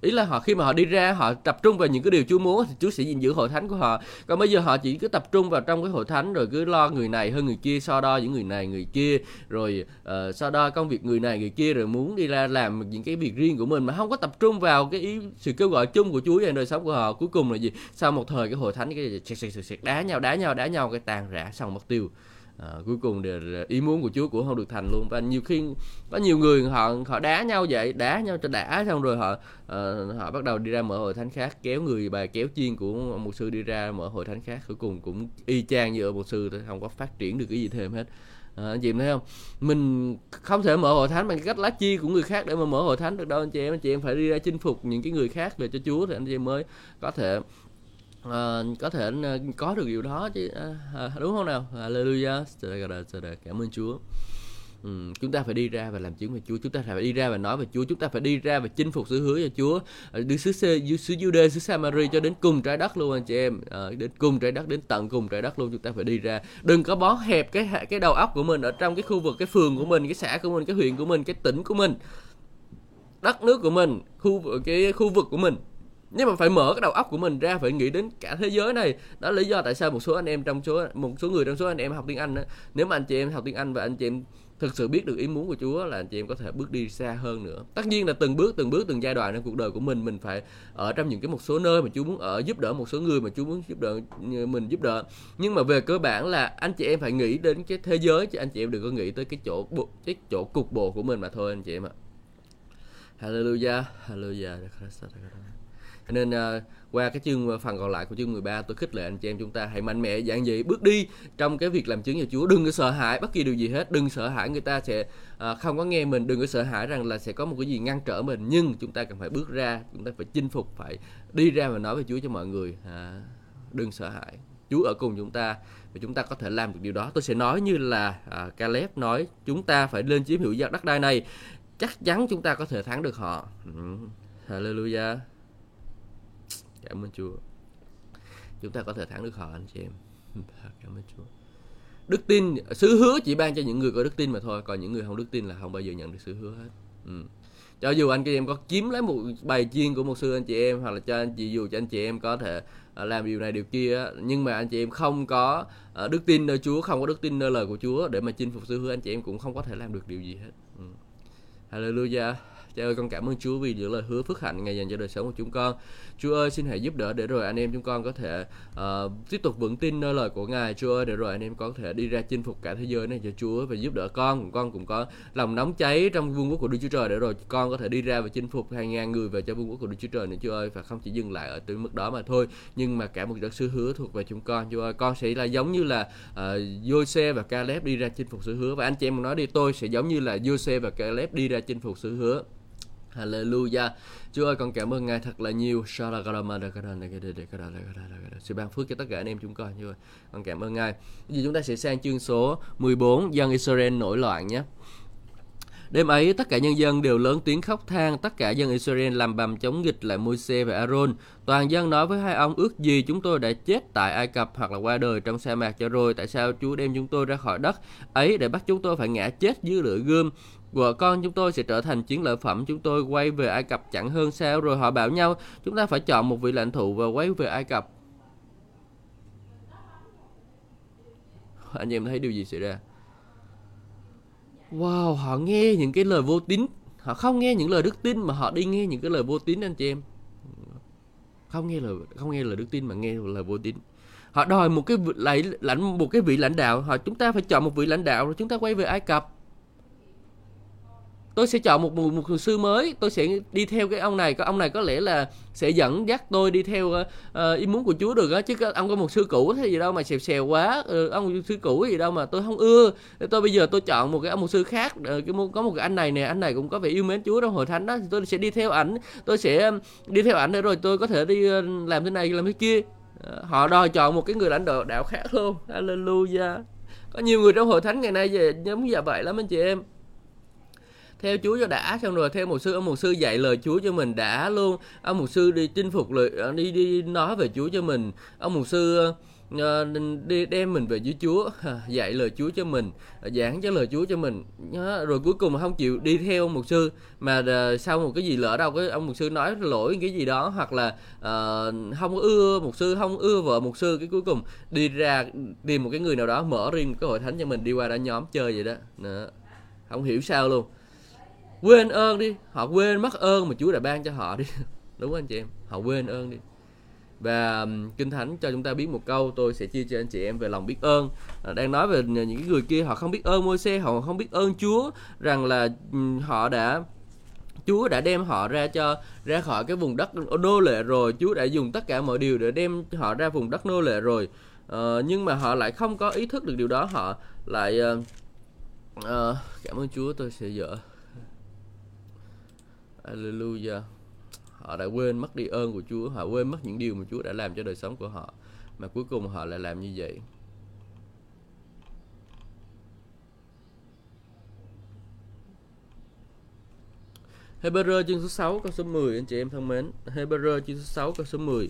ý là họ khi mà họ đi ra họ tập trung vào những cái điều Chúa muốn thì Chúa sẽ gìn giữ hội thánh của họ. Còn bây giờ họ chỉ cứ tập trung vào trong cái hội thánh rồi cứ lo người này hơn người kia so đo những người này người kia rồi uh, so đo công việc người này người kia rồi muốn đi ra làm những cái việc riêng của mình mà không có tập trung vào cái ý sự kêu gọi chung của Chúa về đời sống của họ. Cuối cùng là gì? Sau một thời cái hội thánh cái đá nhau đá nhau đá nhau cái tàn rã xong mất tiêu à, cuối cùng thì ờ, ý muốn của Chúa cũng không được thành luôn. Và nhiều khi có nhiều người họ họ đá nhau vậy đá nhau cho đã xong rồi họ uh, họ bắt đầu đi ra mở hội thánh khác kéo người bài kéo chiên của một sư đi ra mở hội thánh khác. Cuối cùng cũng y chang như ở một sư thôi không có phát triển được cái gì thêm hết. À, anh chị em thấy không? Mình không thể mở hội thánh bằng cách lá chi của người khác để mà mở hội thánh được đâu anh chị em. Anh chị em phải đi ra chinh phục những cái người khác về cho Chúa thì anh chị em mới có thể à, có thể ờ, có được điều đó chứ à, đúng không nào? Hallelujah. Cảm ơn Chúa. Ừ, chúng ta phải đi ra và làm chứng về Chúa. Chúng ta phải đi ra và nói về Chúa. Chúng ta phải đi ra và chinh phục sự hứa cho Chúa. Đi xứ xứ Jude xứ Samari cho đến cùng trái đất luôn anh chị em. À, đến cùng trái đất đến tận cùng trái đất luôn. Chúng ta phải đi ra. Đừng có bó hẹp cái cái đầu óc của mình ở trong cái khu vực cái phường của mình cái xã của mình cái huyện của mình cái tỉnh của mình đất nước của mình khu cái khu vực của mình nhưng mà phải mở cái đầu óc của mình ra phải nghĩ đến cả thế giới này đó là lý do tại sao một số anh em trong số một số người trong số anh em học tiếng Anh đó, nếu mà anh chị em học tiếng Anh và anh chị em thực sự biết được ý muốn của Chúa là anh chị em có thể bước đi xa hơn nữa. Tất nhiên là từng bước từng bước từng giai đoạn trong cuộc đời của mình mình phải ở trong những cái một số nơi mà Chúa muốn ở giúp đỡ một số người mà Chúa muốn giúp đỡ mình giúp đỡ. Nhưng mà về cơ bản là anh chị em phải nghĩ đến cái thế giới chứ anh chị em đừng có nghĩ tới cái chỗ cái chỗ cục bộ của mình mà thôi anh chị em ạ. Hallelujah, Hallelujah. Nên uh, qua cái chương à, phần còn lại của chương 13 tôi khích lệ anh chị em chúng ta hãy mạnh mẽ giản dị bước đi trong cái việc làm chứng cho Chúa. Đừng có sợ hãi bất kỳ điều gì hết. Đừng sợ hãi người ta sẽ uh, không có nghe mình. Đừng có sợ hãi rằng là sẽ có một cái gì ngăn trở mình. Nhưng chúng ta cần phải bước ra chúng ta phải chinh phục phải đi ra và nói với Chúa cho mọi người à, đừng sợ hãi. Chúa ở cùng chúng ta và chúng ta có thể làm được điều đó. Tôi sẽ nói như là à, Caleb nói chúng ta phải lên chiếm hữu đất đai này. Chắc chắn chúng ta có thể thắng được họ. Ừ. Hallelujah cảm ơn Chúa. Chúng ta có thể thắng được họ anh chị em. Cảm ơn Chúa. Đức tin, sứ hứa chỉ ban cho những người có đức tin mà thôi, còn những người không đức tin là không bao giờ nhận được sứ hứa hết. Ừ. cho dù anh chị em có kiếm lấy một bài chiên của một sư anh chị em, hoặc là cho anh chị, dù cho anh chị em có thể ờ, làm điều này điều kia nhưng mà anh chị em không có ờ, đức tin nơi Chúa, không có đức tin nơi lời của Chúa để mà chinh phục sứ hứa, anh chị em cũng không có thể làm được điều gì hết. Ừ. Hallelujah. Cha ơi con cảm ơn Chúa vì những lời hứa phước hạnh ngày dành cho đời sống của chúng con. Chúa ơi xin hãy giúp đỡ để rồi anh em chúng con có thể uh, tiếp tục vững tin nơi lời của Ngài. Chúa ơi để rồi anh em có thể đi ra chinh phục cả thế giới này cho Chúa và giúp đỡ con. Con cũng có lòng nóng cháy trong vương quốc của Đức Chúa Trời để rồi con có thể đi ra và chinh phục hàng ngàn người về cho vương quốc của Đức Chúa Trời nữa Chúa ơi và không chỉ dừng lại ở tới mức đó mà thôi nhưng mà cả một đất sứ hứa thuộc về chúng con. Chúa ơi con sẽ là giống như là ờ, uh, Jose và Caleb đi ra chinh phục sứ hứa và anh chị em nói đi tôi sẽ giống như là Jose và Caleb đi ra chinh phục sứ hứa Hallelujah. Chúa ơi con cảm ơn Ngài thật là nhiều. Sự ban phước cho tất cả anh em chúng con. Chúa ơi, con cảm ơn Ngài. Bây giờ chúng ta sẽ sang chương số 14 dân Israel nổi loạn nhé. Đêm ấy, tất cả nhân dân đều lớn tiếng khóc than, tất cả dân Israel làm bầm chống nghịch lại Môi-se và Aaron. Toàn dân nói với hai ông ước gì chúng tôi đã chết tại Ai Cập hoặc là qua đời trong sa mạc cho rồi, tại sao Chúa đem chúng tôi ra khỏi đất ấy để bắt chúng tôi phải ngã chết dưới lưỡi gươm vợ con chúng tôi sẽ trở thành chiến lợi phẩm. Chúng tôi quay về Ai Cập chẳng hơn sao. Rồi họ bảo nhau, chúng ta phải chọn một vị lãnh tụ và quay về Ai Cập. Anh em thấy điều gì xảy ra? Wow, họ nghe những cái lời vô tín. Họ không nghe những lời đức tin, mà họ đi nghe những cái lời vô tín, anh chị em. Không nghe lời, không nghe lời đức tin mà nghe lời vô tín. Họ đòi một cái lãnh, một cái vị lãnh đạo. Họ, chúng ta phải chọn một vị lãnh đạo rồi chúng ta quay về Ai Cập tôi sẽ chọn một, một một sư mới. Tôi sẽ đi theo cái ông này. Cái ông này có lẽ là sẽ dẫn dắt tôi đi theo uh, ý muốn của Chúa được á. Chứ ông có một sư cũ thế gì đâu mà xèo xèo quá. Ừ, ông sư cũ gì đâu mà tôi không ưa. Tôi bây giờ tôi chọn một cái ông một sư khác. Uh, cái có một cái anh này nè. Anh này cũng có vẻ yêu mến Chúa trong hội thánh đó. Thì tôi sẽ đi theo ảnh. Tôi sẽ đi theo ảnh để rồi tôi có thể đi làm thế này làm thế kia. Họ đòi chọn một cái người lãnh đạo đạo khác luôn. Hallelujah. Có nhiều người trong hội thánh ngày nay về giống như dạ vậy lắm anh chị em theo Chúa cho đã xong rồi theo một sư ông một sư dạy lời Chúa cho mình đã luôn. Ông một sư đi chinh phục lời ờ, đi đi nói về Chúa cho mình. Ông một sư ờ, đi đem mình về với Chúa dạy lời Chúa cho mình giảng cho lời Chúa cho mình. Rồi cuối cùng không chịu đi theo ông mục sư mà ờ, sau một cái gì lỡ đâu cái ông mục sư nói lỗi cái gì đó hoặc là uh, không ưa mục sư không ưa vợ mục sư cái cuối cùng đi ra tìm một cái người nào đó mở riêng cái hội thánh cho mình đi qua đã nhóm chơi vậy đó, đó. không hiểu sao luôn quên ơn đi. Họ quên mất ơn mà Chúa đã ban cho họ đi. Đúng không anh chị em? Họ quên ơn đi. Và kinh thánh cho chúng ta biết một câu tôi sẽ chia cho anh chị em về lòng biết ơn. À, đang nói về những người kia họ không biết ơn môi xe họ không biết ơn Chúa rằng là họ đã Chúa đã đem họ ra cho ra khỏi cái vùng đất nô lệ rồi. Chúa đã dùng tất cả mọi điều để đem họ ra vùng đất nô lệ rồi. Uh, nhưng mà họ lại không có ý thức được điều đó. Họ lại uh, uh, cảm ơn Chúa tôi sẽ dở. Hallelujah. Họ đã quên mất đi ơn của Chúa, họ quên mất những điều mà Chúa đã làm cho đời sống của họ, mà cuối cùng họ lại làm như vậy. Hebrew chương số 6 câu số 10 anh chị em thân mến. Hebrew chương số 6 câu số 10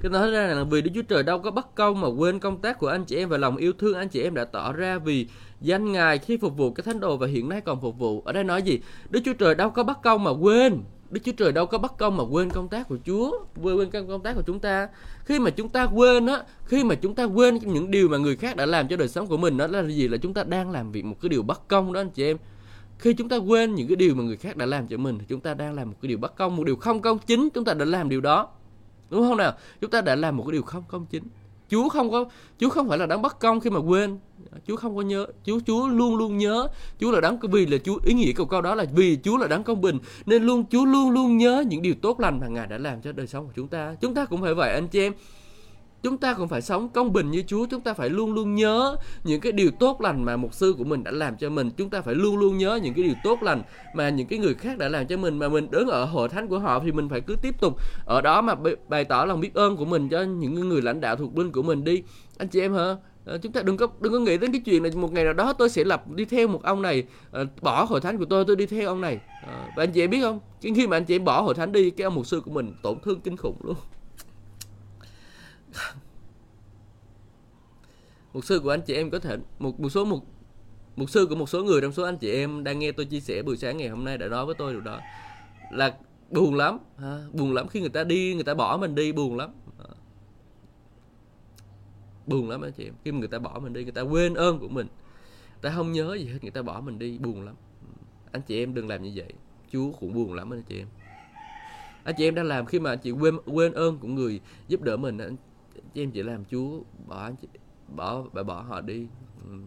cái nói ra là vì Đức Chúa Trời đâu có bất công mà quên công tác của anh chị em và lòng yêu thương anh chị em đã tỏ ra vì danh Ngài khi phục vụ cái thánh đồ và hiện nay còn phục vụ. Ở đây nói gì? Đức Chúa Trời đâu có bất công mà quên. Đức Chúa Trời đâu có bất công mà quên công tác của Chúa, quên quên công tác của chúng ta. Khi mà chúng ta quên á, khi mà chúng ta quên những điều mà người khác đã làm cho đời sống của mình đó là gì? Là chúng ta đang làm việc một cái điều bất công đó anh chị em khi chúng ta quên những cái điều mà người khác đã làm cho mình thì chúng ta đang làm một cái điều bất công một điều không công chính chúng ta đã làm điều đó đúng không nào? Chúng ta đã làm một cái điều không công chính. Chúa không có, Chúa không phải là đáng bất công khi mà quên. Chúa không có nhớ, Chúa Chúa luôn luôn nhớ. Chúa là đáng vì là Chúa, ý nghĩa của câu đó là vì Chúa là đáng công bình, nên luôn Chúa luôn luôn nhớ những điều tốt lành mà Ngài đã làm cho đời sống của chúng ta. Chúng ta cũng phải vậy, anh chị em chúng ta cũng phải sống công bình như Chúa, chúng ta phải luôn luôn nhớ những cái điều tốt lành mà mục sư của mình đã làm cho mình. Chúng ta phải luôn luôn nhớ những cái điều tốt lành mà những cái người khác đã làm cho mình, mà mình đứng ở hội thánh của họ thì mình phải cứ tiếp tục ở đó mà bày tỏ lòng biết ơn của mình cho những người lãnh đạo thuộc binh của mình đi. Anh chị em hả? Ờ, chúng ta đừng có đừng có nghĩ đến cái chuyện là một ngày nào đó tôi sẽ lập đi theo một ông này ờ, bỏ hội thánh của tôi tôi đi theo ông này. Ờ, và anh chị em biết không? Khi mà anh chị em bỏ hội thánh đi, cái ông mục sư của mình tổn thương kinh khủng luôn. một sư của anh chị em có thể một một số một một sư của một số người trong số anh chị em đang nghe tôi chia sẻ buổi sáng ngày hôm nay đã nói với tôi điều đó. Là buồn lắm, ha? buồn lắm khi người ta đi, người ta bỏ mình đi, buồn lắm. Buồn lắm anh chị em, khi mà người ta bỏ mình đi, người ta quên ơn của mình. Người ta không nhớ gì hết, người ta bỏ mình đi, buồn lắm. Anh chị em đừng làm như vậy, chúa cũng buồn lắm anh chị em. Anh chị em đang làm khi mà anh chị quên quên ơn của người giúp đỡ mình chứ em chỉ làm chúa bỏ bỏ bỏ, bỏ họ đi. Ừ.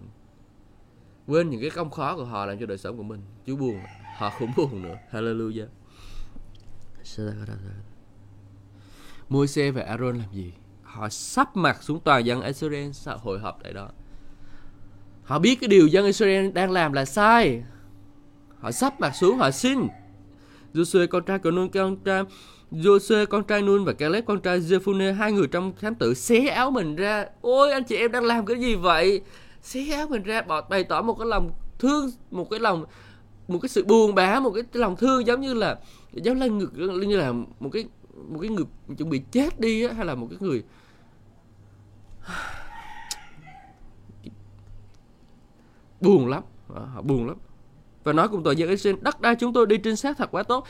quên những cái công khó của họ làm cho đời sống của mình. Chú buồn họ cũng buồn nữa. Hallelujah. Môi-se và Aaron làm gì? Họ sắp mặt xuống toàn dân Israel hội họp tại đó. Họ biết cái điều dân Israel đang làm là sai. Họ sắp mặt xuống họ xin. Joshua con trai của Nun con trai Jose con trai Nun và Caleb con trai Jephune hai người trong thám tử. Xé áo mình ra. Ôi anh chị em đang làm cái gì vậy? Xé áo mình ra bỏ bày tỏ một cái lòng thương một cái lòng một cái sự buồn bã một cái lòng thương giống như là giống là ngực như là một cái một cái người chuẩn bị chết đi á, hay là một cái người buồn lắm. Ờ, họ buồn lắm. Và nói cùng tội dân Israel đất đai chúng tôi đi trinh sát thật quá tốt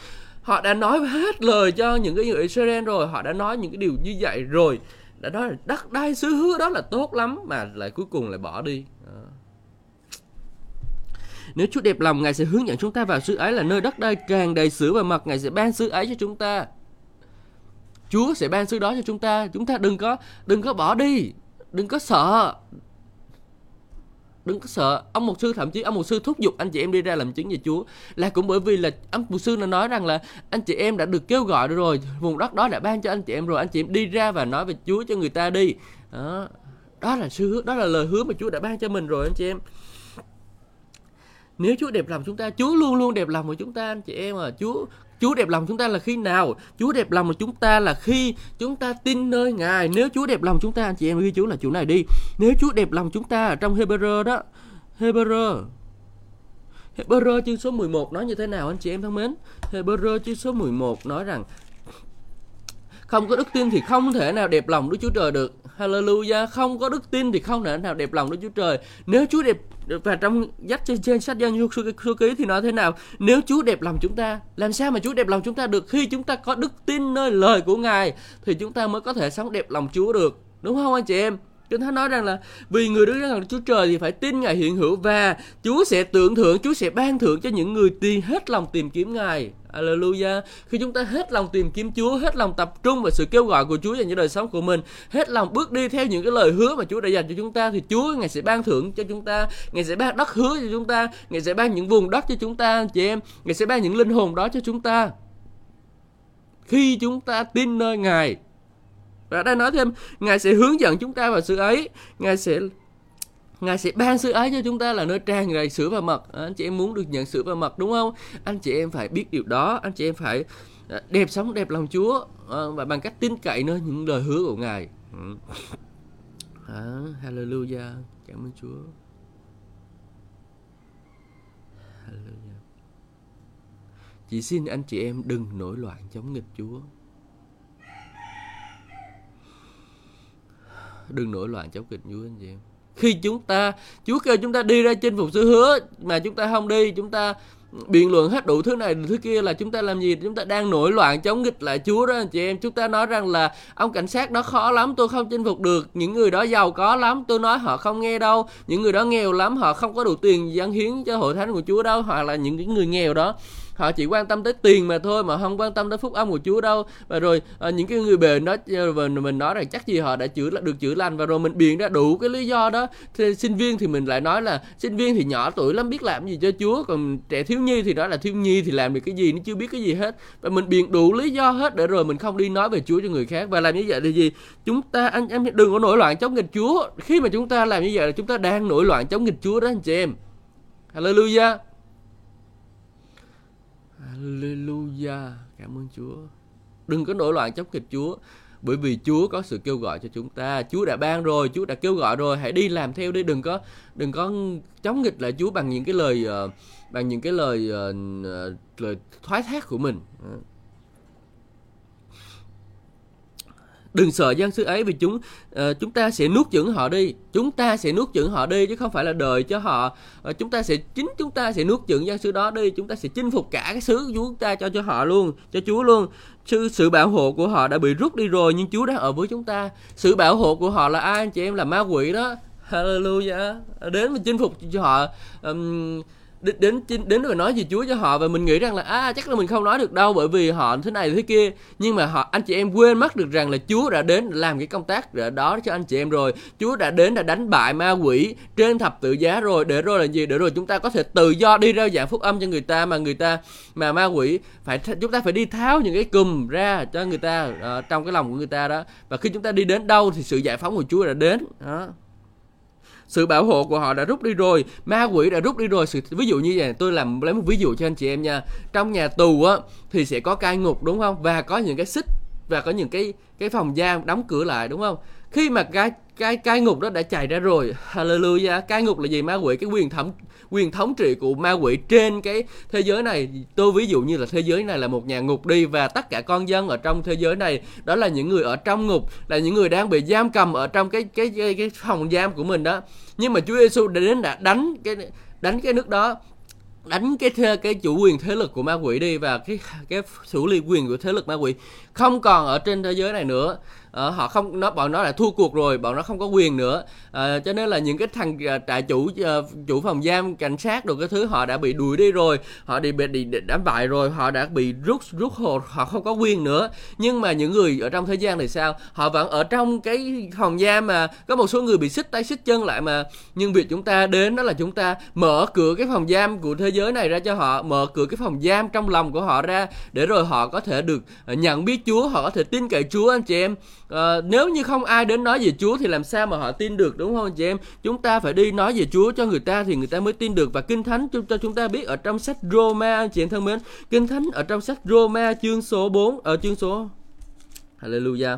họ đã nói hết lời cho những cái người Israel rồi, họ đã nói những cái điều như vậy rồi. Đã nói là đất đai xứ hứa đó là tốt lắm, mà lại cuối cùng lại bỏ đi. Nếu Chúa đẹp lòng, Ngài sẽ hướng dẫn chúng ta vào xứ ấy là nơi đất đai càng đầy sữa và mật Ngài sẽ ban xứ ấy cho chúng ta. Chúa sẽ ban xứ đó cho chúng ta. Chúng ta đừng có đừng có bỏ đi. Đừng có sợ đừng có sợ. Ông mục sư thậm chí ông mục sư thúc giục anh chị em đi ra làm chứng về Chúa. Là cũng bởi vì là ông mục sư nó nói rằng là anh chị em đã được kêu gọi rồi, vùng đất đó đã ban cho anh chị em rồi, anh chị em đi ra và nói về Chúa cho người ta đi. Đó. Đó là sự hứa đó là lời hứa mà Chúa đã ban cho mình rồi, anh chị em. Nếu Chúa đẹp lòng chúng ta, Chúa luôn luôn đẹp lòng của chúng ta, anh chị em à. Chúa Chúa đẹp lòng chúng ta là khi nào? Chúa đẹp lòng chúng ta là khi chúng ta tin nơi Ngài. Nếu Chúa đẹp lòng chúng ta, anh chị em ghi chú là chủ này đi. Nếu Chúa đẹp lòng chúng ta ở trong Hebrew đó, Hebrew Hebrew chương số 11 nói như thế nào anh chị em thân mến? Hebrew chương số 11 nói rằng không có đức tin thì không thể nào đẹp lòng Đức Chúa Trời được. Hallelujah. Không có đức tin thì không thể nào đẹp lòng Đức Chúa Trời. Nếu Chúa đẹp và trong dắt trên, trên sách dân số, ký thì nói thế nào? Nếu Chúa đẹp lòng chúng ta, làm sao mà Chúa đẹp lòng chúng ta được khi chúng ta có đức tin nơi lời của Ngài thì chúng ta mới có thể sống đẹp lòng Chúa được. Đúng không anh chị em? Kinh Thánh nói rằng là vì người đứng gần Chúa Trời thì phải tin Ngài hiện hữu và Chúa sẽ tưởng thưởng, Chúa sẽ ban thưởng cho những người tìm hết lòng tìm kiếm Ngài. Hallelujah. Khi chúng ta hết lòng tìm kiếm Chúa, hết lòng tập trung vào sự kêu gọi của Chúa dành cho đời sống của mình, hết lòng bước đi theo những cái lời hứa mà Chúa đã dành cho chúng ta thì Chúa Ngài sẽ ban thưởng cho chúng ta, Ngài sẽ ban đất hứa cho chúng ta, Ngài sẽ ban những vùng đất cho chúng ta chị em, Ngài sẽ ban những linh hồn đó cho chúng ta. Khi chúng ta tin nơi Ngài và đây nói thêm, Ngài sẽ hướng dẫn chúng ta vào sự ấy, Ngài sẽ Ngài sẽ ban sự ấy cho chúng ta là nơi tràn đầy sữa và mật. Anh chị em muốn được nhận sữa và mật đúng không? Anh chị em phải biết điều đó. Anh chị em phải à, đẹp sống đẹp lòng Chúa à, và bằng cách tin cậy nơi những lời hứa của Ngài. Ừ. À, hallelujah. Cảm ơn Chúa. Hallelujah. Chỉ xin anh chị em đừng nổi loạn chống nghịch Chúa. Đừng nổi loạn chống nghịch Chúa anh chị em khi chúng ta, Chúa kêu chúng ta đi ra chinh phục sự hứa, mà chúng ta không đi, chúng ta biện luận hết đủ thứ này thứ kia là chúng ta làm gì? Chúng ta đang nổi loạn, chống nghịch lại Chúa đó, anh chị em. Chúng ta nói rằng là, ông cảnh sát đó khó lắm, tôi không chinh phục được. Những người đó giàu có lắm, tôi nói họ không nghe đâu. Những người đó nghèo lắm, họ không có đủ tiền dâng hiến cho hội thánh của Chúa đâu, hoặc là những cái người nghèo đó họ chỉ quan tâm tới tiền mà thôi mà không quan tâm tới phúc âm của Chúa đâu. Và rồi à, những cái người bệnh đó ờ, và mình nói rằng chắc gì họ đã chữa được chữa lành. Và rồi mình biện ra đủ cái lý do đó. Thì sinh viên thì mình lại nói là sinh viên thì nhỏ tuổi lắm biết làm gì cho Chúa. Còn trẻ thiếu nhi thì nói là thiếu nhi thì làm được cái gì nó chưa biết cái gì hết. Và mình biện đủ lý do hết để rồi mình không đi nói về Chúa cho người khác. Và làm như vậy thì gì? Chúng ta anh em đừng có nổi loạn chống nghịch Chúa. Khi mà chúng ta làm như vậy là chúng ta đang nổi loạn chống nghịch Chúa đó anh chị em. Hallelujah. Hallelujah. Cảm ơn Chúa. Đừng có nổi loạn chống nghịch Chúa bởi vì Chúa có sự kêu gọi cho chúng ta. Chúa đã ban rồi Chúa đã kêu gọi rồi. Hãy đi làm theo đi đừng có đừng có chống nghịch lại Chúa bằng những cái lời uh, bằng những cái lời uh, lời thoái thác của mình. Đừng sợ dân sư ấy vì chúng uh, chúng ta sẽ nuốt chửng họ đi. Chúng ta sẽ nuốt chửng họ đi chứ không phải là đời cho họ. Uh, chúng ta sẽ chính chúng ta sẽ nuốt chửng dân sư đó đi. Chúng ta sẽ chinh phục cả cái xứ chúng ta cho cho họ luôn cho chúa luôn. Sự sự bảo hộ của họ đã bị rút đi rồi nhưng chúa đang ở với chúng ta. Sự bảo hộ của họ là ai? Anh chị em là ma quỷ đó. Hallelujah. Đến và chinh phục cho họ. Um, đến đến đến rồi nói gì Chúa cho họ và mình nghĩ rằng là à chắc là mình không nói được đâu bởi vì họ thế này thế kia. Nhưng mà họ anh chị em quên mất được rằng là Chúa đã đến làm cái công tác đó cho anh chị em rồi. Chúa đã đến đã đánh bại ma quỷ trên thập tự giá rồi để rồi là gì? Để rồi chúng ta có thể tự do đi ra giảng phúc âm cho người ta mà người ta mà ma quỷ phải chúng ta phải đi tháo những cái cùm ra cho người ta uh, trong cái lòng của người ta đó. Và khi chúng ta đi đến đâu thì sự giải phóng của Chúa đã đến đó sự bảo hộ của họ đã rút đi rồi, ma quỷ đã rút đi rồi. Sự, ví dụ như vậy, tôi làm, lấy một ví dụ cho anh chị em nha. Trong nhà tù á, thì sẽ có cai ngục, đúng không? Và có những cái xích, và có những cái cái phòng giam đóng cửa lại, đúng không? Khi mà cái cái cái ngục đó đã chạy ra rồi. Hallelujah. Cái ngục là gì? Ma quỷ cái quyền thẩm quyền thống trị của ma quỷ trên cái thế giới này. Tôi ví dụ như là thế giới này là một nhà ngục đi và tất cả con dân ở trong thế giới này đó là những người ở trong ngục là những người đang bị giam cầm ở trong cái cái cái, cái phòng giam của mình đó. Nhưng mà Chúa Giêsu đã đến đã đánh cái đánh cái nước đó đánh cái thê, cái chủ quyền thế lực của ma quỷ đi và cái cái xử lý quyền của thế lực ma quỷ không còn ở trên thế giới này nữa uh, họ không nó bọn nó đã thua cuộc rồi bọn nó không có quyền nữa. Uh, cho nên là những cái thằng uh, trại chủ uh, chủ phòng giam cảnh sát được cái thứ họ đã bị đuổi đi rồi họ đi bị đi đã bại rồi họ đã bị rút rút hồ họ không có quyền nữa. Nhưng mà những người ở trong thế gian thì sao? Họ vẫn ở trong cái phòng giam mà có một số người bị xích tay xích chân lại mà. Nhưng việc chúng ta đến đó là chúng ta mở cửa cái phòng giam của thế giới này ra cho họ mở cửa cái phòng giam trong lòng của họ ra để rồi họ có thể được nhận biết Chúa họ có thể tin cậy Chúa anh chị em à, nếu như không ai đến nói về Chúa thì làm sao mà họ tin được đúng không chị em? Chúng ta phải đi nói về Chúa cho người ta thì người ta mới tin được. Và kinh thánh cho chúng ta biết ở trong sách Roma anh chị em thân mến kinh thánh ở trong sách Roma chương số 4 ở ờ, chương số Hallelujah.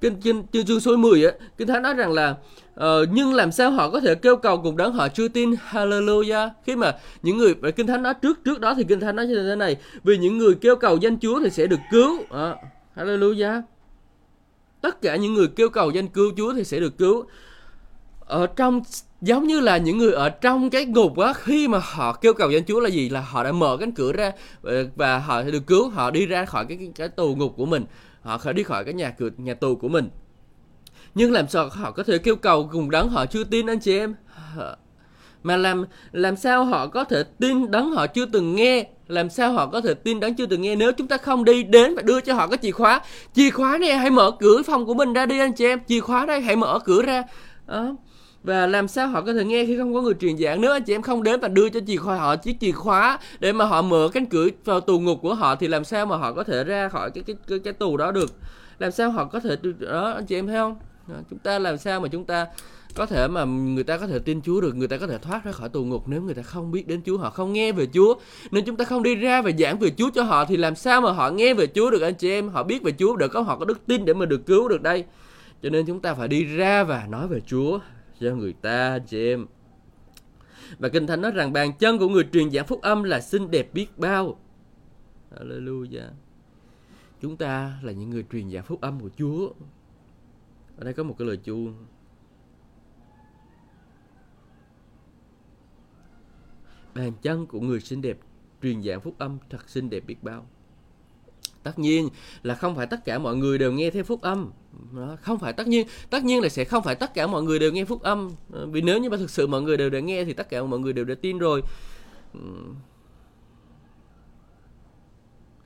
Kinh kinh chương, chương số 10 á kinh thánh nói rằng là uh, nhưng làm sao họ có thể kêu cầu cùng đấng họ chưa tin? Hallelujah. Khi mà những người kinh thánh nói trước trước đó thì kinh thánh nói như thế này vì những người kêu cầu danh Chúa thì sẽ được cứu. Uh, hallelujah tất cả những người kêu cầu danh cứu Chúa thì sẽ được cứu. Ở trong, giống như là những người ở trong cái ngục á, khi mà họ kêu cầu danh Chúa là gì? Là họ đã mở cánh cửa ra ờ, và họ sẽ được cứu. Họ đi ra khỏi cái cái tù ngục của mình. Họ khỏi đi khỏi cái nhà cửa, nhà tù của mình. Nhưng làm sao họ có thể kêu cầu cùng đấng họ chưa tin, anh chị em? Mà làm làm sao họ có thể tin đấng họ chưa từng nghe? Làm sao họ có thể tin đáng chưa từng nghe nếu chúng ta không đi đến và đưa cho họ cái chìa khóa? Chìa khóa này hãy mở cửa phòng của mình ra đi anh chị em. Chìa khóa đây hãy mở cửa ra. Đó. và làm sao họ có thể nghe khi không có người truyền giảng nếu anh chị em không đến và đưa cho chìa khóa họ chiếc chìa khóa để mà họ mở cánh cửa vào tù ngục của họ thì làm sao mà họ có thể ra khỏi cái cái cái, cái tù đó được? Làm sao họ có thể đó anh chị em thấy không? Chúng ta làm sao mà chúng ta có thể mà người ta có thể tin Chúa được, người ta có thể thoát ra khỏi tù ngục nếu người ta không biết đến Chúa, họ không nghe về Chúa nên chúng ta không đi ra và giảng về Chúa cho họ thì làm sao mà họ nghe về Chúa được anh chị em họ biết về Chúa được có họ có đức tin để mà được cứu được đây cho nên chúng ta phải đi ra và nói về Chúa cho người ta, anh chị em và Kinh Thánh nói rằng bàn chân của người truyền giảng phúc âm là xinh đẹp biết bao. Hallelujah. Chúng ta là những người truyền giảng phúc âm của Chúa. Ở đây có một cái lời chuông bàn chân của người xinh đẹp truyền giảng phúc âm thật xinh đẹp biết bao. Tất nhiên là không phải tất cả mọi người đều nghe theo phúc âm. Không phải tất nhiên tất nhiên là sẽ không phải tất cả mọi người đều nghe phúc âm. Ờ, vì nếu như mà thực sự mọi người đều đã nghe thì tất cả mọi người đều đã tin rồi.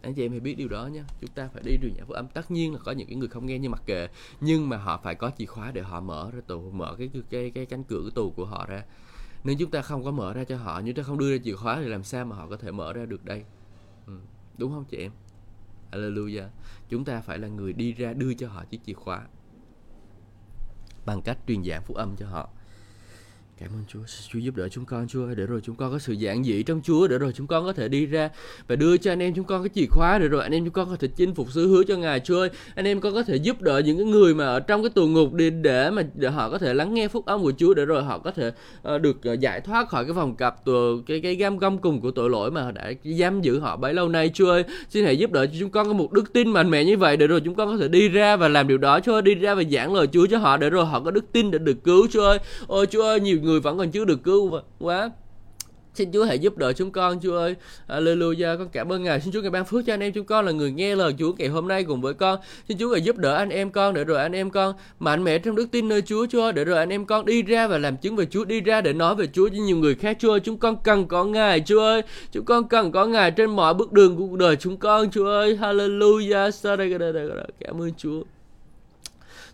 Anh chị em hãy biết điều đó nha chúng ta phải đi truyền giảng phúc âm. Tất nhiên là có những cái người không nghe như mặc kệ, nhưng mà họ phải có chìa khóa để họ mở ra tù, mở cái cái cái cánh cửa cái tù của họ ra nếu chúng ta không có mở ra cho họ, nếu ta không đưa ra chìa khóa thì làm sao mà họ có thể mở ra được đây? Ừ. đúng không chị em? Hallelujah. Chúng ta phải là người đi ra đưa cho họ chiếc chìa khóa bằng cách truyền giảng phúc âm cho họ. Cảm ơn Chúa, Chúa giúp đỡ chúng con Chúa để rồi chúng con có sự giản dị trong Chúa để rồi chúng con có thể đi ra và đưa cho anh em chúng con cái chìa khóa để rồi anh em chúng con có thể chinh phục sứ hứa cho Ngài Chúa ơi. Anh em con có thể giúp đỡ những cái người mà ở trong cái tù ngục đi để mà để họ có thể lắng nghe phúc âm của Chúa để rồi họ có thể uh, được uh, giải thoát khỏi cái vòng cặp tù cái cái gam gông cùng của tội lỗi mà đã giam giữ họ bấy lâu nay Chúa ơi. Xin hãy giúp đỡ cho chúng con có một đức tin mạnh mẽ như vậy để rồi chúng con có thể đi ra và làm điều đó Chúa ơi, đi ra và giảng lời Chúa cho họ để rồi họ có đức tin để được cứu Chúa ơi. Ôi Chúa ơi, nhiều người người vẫn còn chưa được cứu quá. Xin Chúa hãy giúp đỡ chúng con, Chúa ơi. Alleluia Con cảm ơn Ngài. Xin Chúa Ngài ban phước cho anh em chúng con là người nghe lời Chúa ngày hôm nay cùng với con. Xin Chúa Ngài giúp đỡ anh em con, để rồi anh em con mạnh mẽ trong đức tin nơi Chúa Chúa. Để rồi anh em con đi ra và làm chứng về Chúa, đi ra để nói về Chúa cho nhiều người khác. Chúa ơi, chúng con cần có Ngài, Chúa ơi. Chúng con cần có Ngài trên mọi bước đường của cuộc đời chúng con, Chúa ơi. Hallelujah. Cảm ơn Chúa.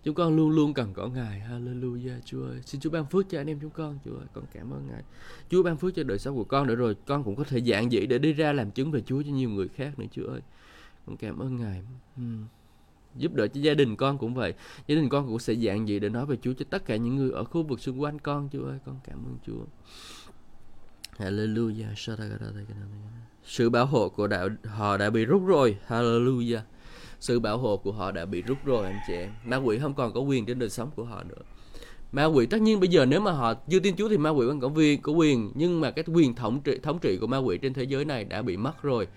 Chúng con luôn luôn cần có Ngài. Hallelujah Chúa ơi. Xin Chúa ban phước cho anh em chúng con. Chúa ơi, con cảm ơn Ngài. Chúa ban phước cho đời sống của con để rồi con cũng có thể dạng dĩ để đi ra làm chứng về Chúa cho nhiều người khác nữa Chúa ơi. Con cảm ơn Ngài. Hmm. Giúp đỡ cho gia đình con cũng vậy. Gia đình con cũng sẽ dạng dĩ để nói về Chúa cho tất cả những người ở khu vực xung quanh con Chúa ơi. Con cảm ơn Chúa. Hallelujah. Sự bảo hộ của đạo họ đã bị rút rồi. Hallelujah sự bảo hộ của họ đã bị rút rồi, anh chị em. Ma quỷ không còn có quyền trên đời sống của họ nữa. Ma quỷ, tất nhiên bây giờ nếu mà họ chưa tin Chúa thì ma quỷ vẫn có quyền có quyền. Nhưng mà cái quyền thống trị thống trị của ma quỷ trên thế giới này đã bị mất rồi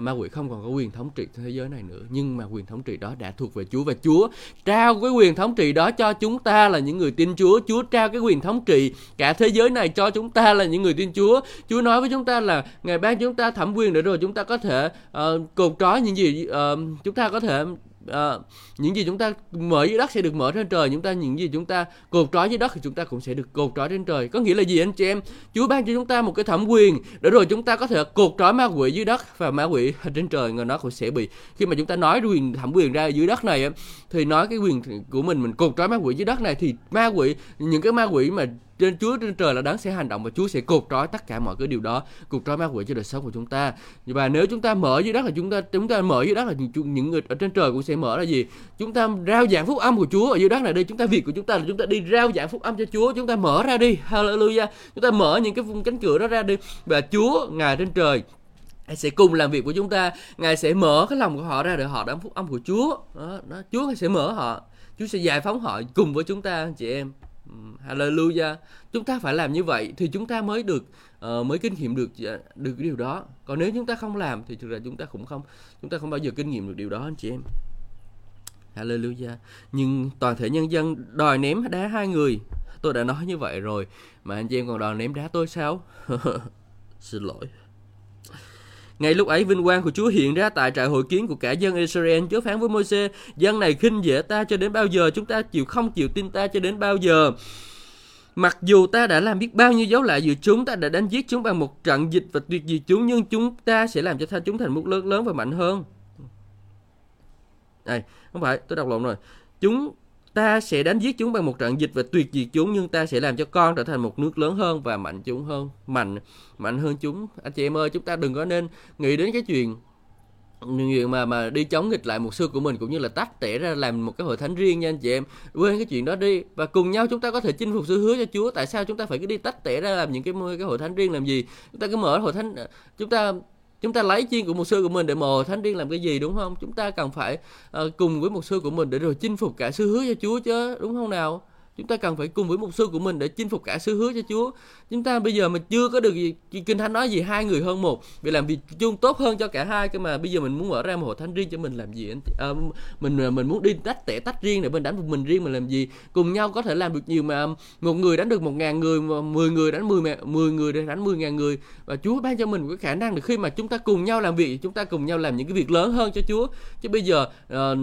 ma quỷ không còn có quyền thống trị thế giới này nữa. Nhưng mà quyền thống trị đó đã thuộc về Chúa. Và Chúa trao cái quyền thống trị đó cho chúng ta là những người tin Chúa. Chúa trao cái quyền thống trị cả thế giới này cho chúng ta là những người tin Chúa. Chúa nói với chúng ta là ngài ban chúng ta thẩm quyền để rồi chúng ta có thể uh, cột trói những gì uh, chúng ta có thể à, những gì chúng ta mở dưới đất sẽ được mở trên trời chúng ta những gì chúng ta cột trói dưới đất thì chúng ta cũng sẽ được cột trói trên trời. Có nghĩa là gì anh chị em? Chúa ban cho chúng ta một cái thẩm quyền để rồi chúng ta có thể cột trói ma quỷ dưới đất và ma quỷ trên trời người nó cũng sẽ bị. Khi mà chúng ta nói quyền thẩm quyền ra dưới đất này thì nói cái quyền của mình mình cột trói ma quỷ dưới đất này thì ma quỷ những cái ma quỷ mà trên Chúa trên trời là đấng sẽ hành động và Chúa sẽ cột trói tất cả mọi cái điều đó cột trói ma quỷ cho đời sống của chúng ta. Và nếu chúng ta mở dưới đất là chúng ta chúng ta mở dưới đất là những người ở trên trời cũng sẽ mở là gì? Chúng ta rao giảng phúc âm của Chúa ở dưới đất này đây chúng ta việc của chúng ta là chúng ta đi rao giảng phúc âm cho Chúa. Chúng ta mở ra đi. Hallelujah. Chúng ta mở những cái cánh cửa đó ra đi. Và Chúa ngài trên trời Ngài sẽ cùng làm việc của chúng ta. Ngài sẽ mở cái lòng của họ ra để họ đón phúc âm của Chúa. Đó, đó. Chúa sẽ mở họ. Chúa sẽ giải phóng họ cùng với chúng ta chị em. Hallelujah. Chúng ta phải làm như vậy thì chúng ta mới được uh, mới kinh nghiệm được dạ, được cái điều đó. Còn nếu chúng ta không làm thì thực ra chúng ta cũng không chúng ta không bao giờ kinh nghiệm được điều đó anh chị em. Hallelujah. Nhưng toàn thể nhân dân đòi ném đá hai người. Tôi đã nói như vậy rồi mà anh chị em còn đòi ném đá tôi sao? Xin lỗi. Ngay lúc ấy vinh quang của Chúa hiện ra tại trại hội kiến của cả dân Israel. Chúa phán với Môi-se, dân này khinh dễ ta cho đến bao giờ, chúng ta chịu không chịu tin ta cho đến bao giờ. Mặc dù ta đã làm biết bao nhiêu dấu lạ giữa chúng, ta đã đánh giết chúng bằng một trận dịch và tuyệt diệt chúng, nhưng chúng ta sẽ làm cho tha chúng thành một lớn lớn và mạnh hơn. này không phải, tôi đọc lộn rồi. Chúng ta sẽ đánh giết chúng bằng một trận dịch và tuyệt diệt chúng, nhưng ta sẽ làm cho con trở thành một nước lớn hơn và mạnh chúng hơn, mạnh mạnh hơn chúng. Anh chị em ơi, chúng ta đừng có nên nghĩ đến cái chuyện chuyện mà mà đi chống nghịch lại một xưa của mình, cũng như là tách tẻ ra làm một cái hội thánh riêng nha anh chị em. Quên cái chuyện đó đi. Và cùng nhau chúng ta có thể chinh phục sự hứa cho Chúa. Tại sao chúng ta phải cứ đi tách tẻ ra làm những cái cái hội thánh riêng làm gì? Chúng ta cứ mở hội thánh, chúng ta chúng ta lấy chiên của một sư của mình để mồ thánh điên làm cái gì đúng không chúng ta cần phải uh, cùng với một sư của mình để rồi chinh phục cả sư hứa cho chúa chứ đúng không nào chúng ta cần phải cùng với một sư của mình để chinh phục cả sứ hứa cho Chúa. Chúng ta bây giờ mà chưa có được gì kinh thánh nói gì hai người hơn một, vì làm việc chung tốt hơn cho cả hai cái mà bây giờ mình muốn mở ra một hội thánh riêng cho mình làm gì anh à, mình à, mình muốn đi tách tẻ tách riêng để mình đánh một mình riêng mình làm gì? Cùng nhau có thể làm được nhiều mà một người đánh được một ngàn người, mà mười người đánh mười mười người để đánh mười ngàn người và Chúa ban cho mình cái khả năng được khi mà chúng ta cùng nhau làm việc, chúng ta cùng nhau làm những cái việc lớn hơn cho Chúa. Chứ bây giờ uh,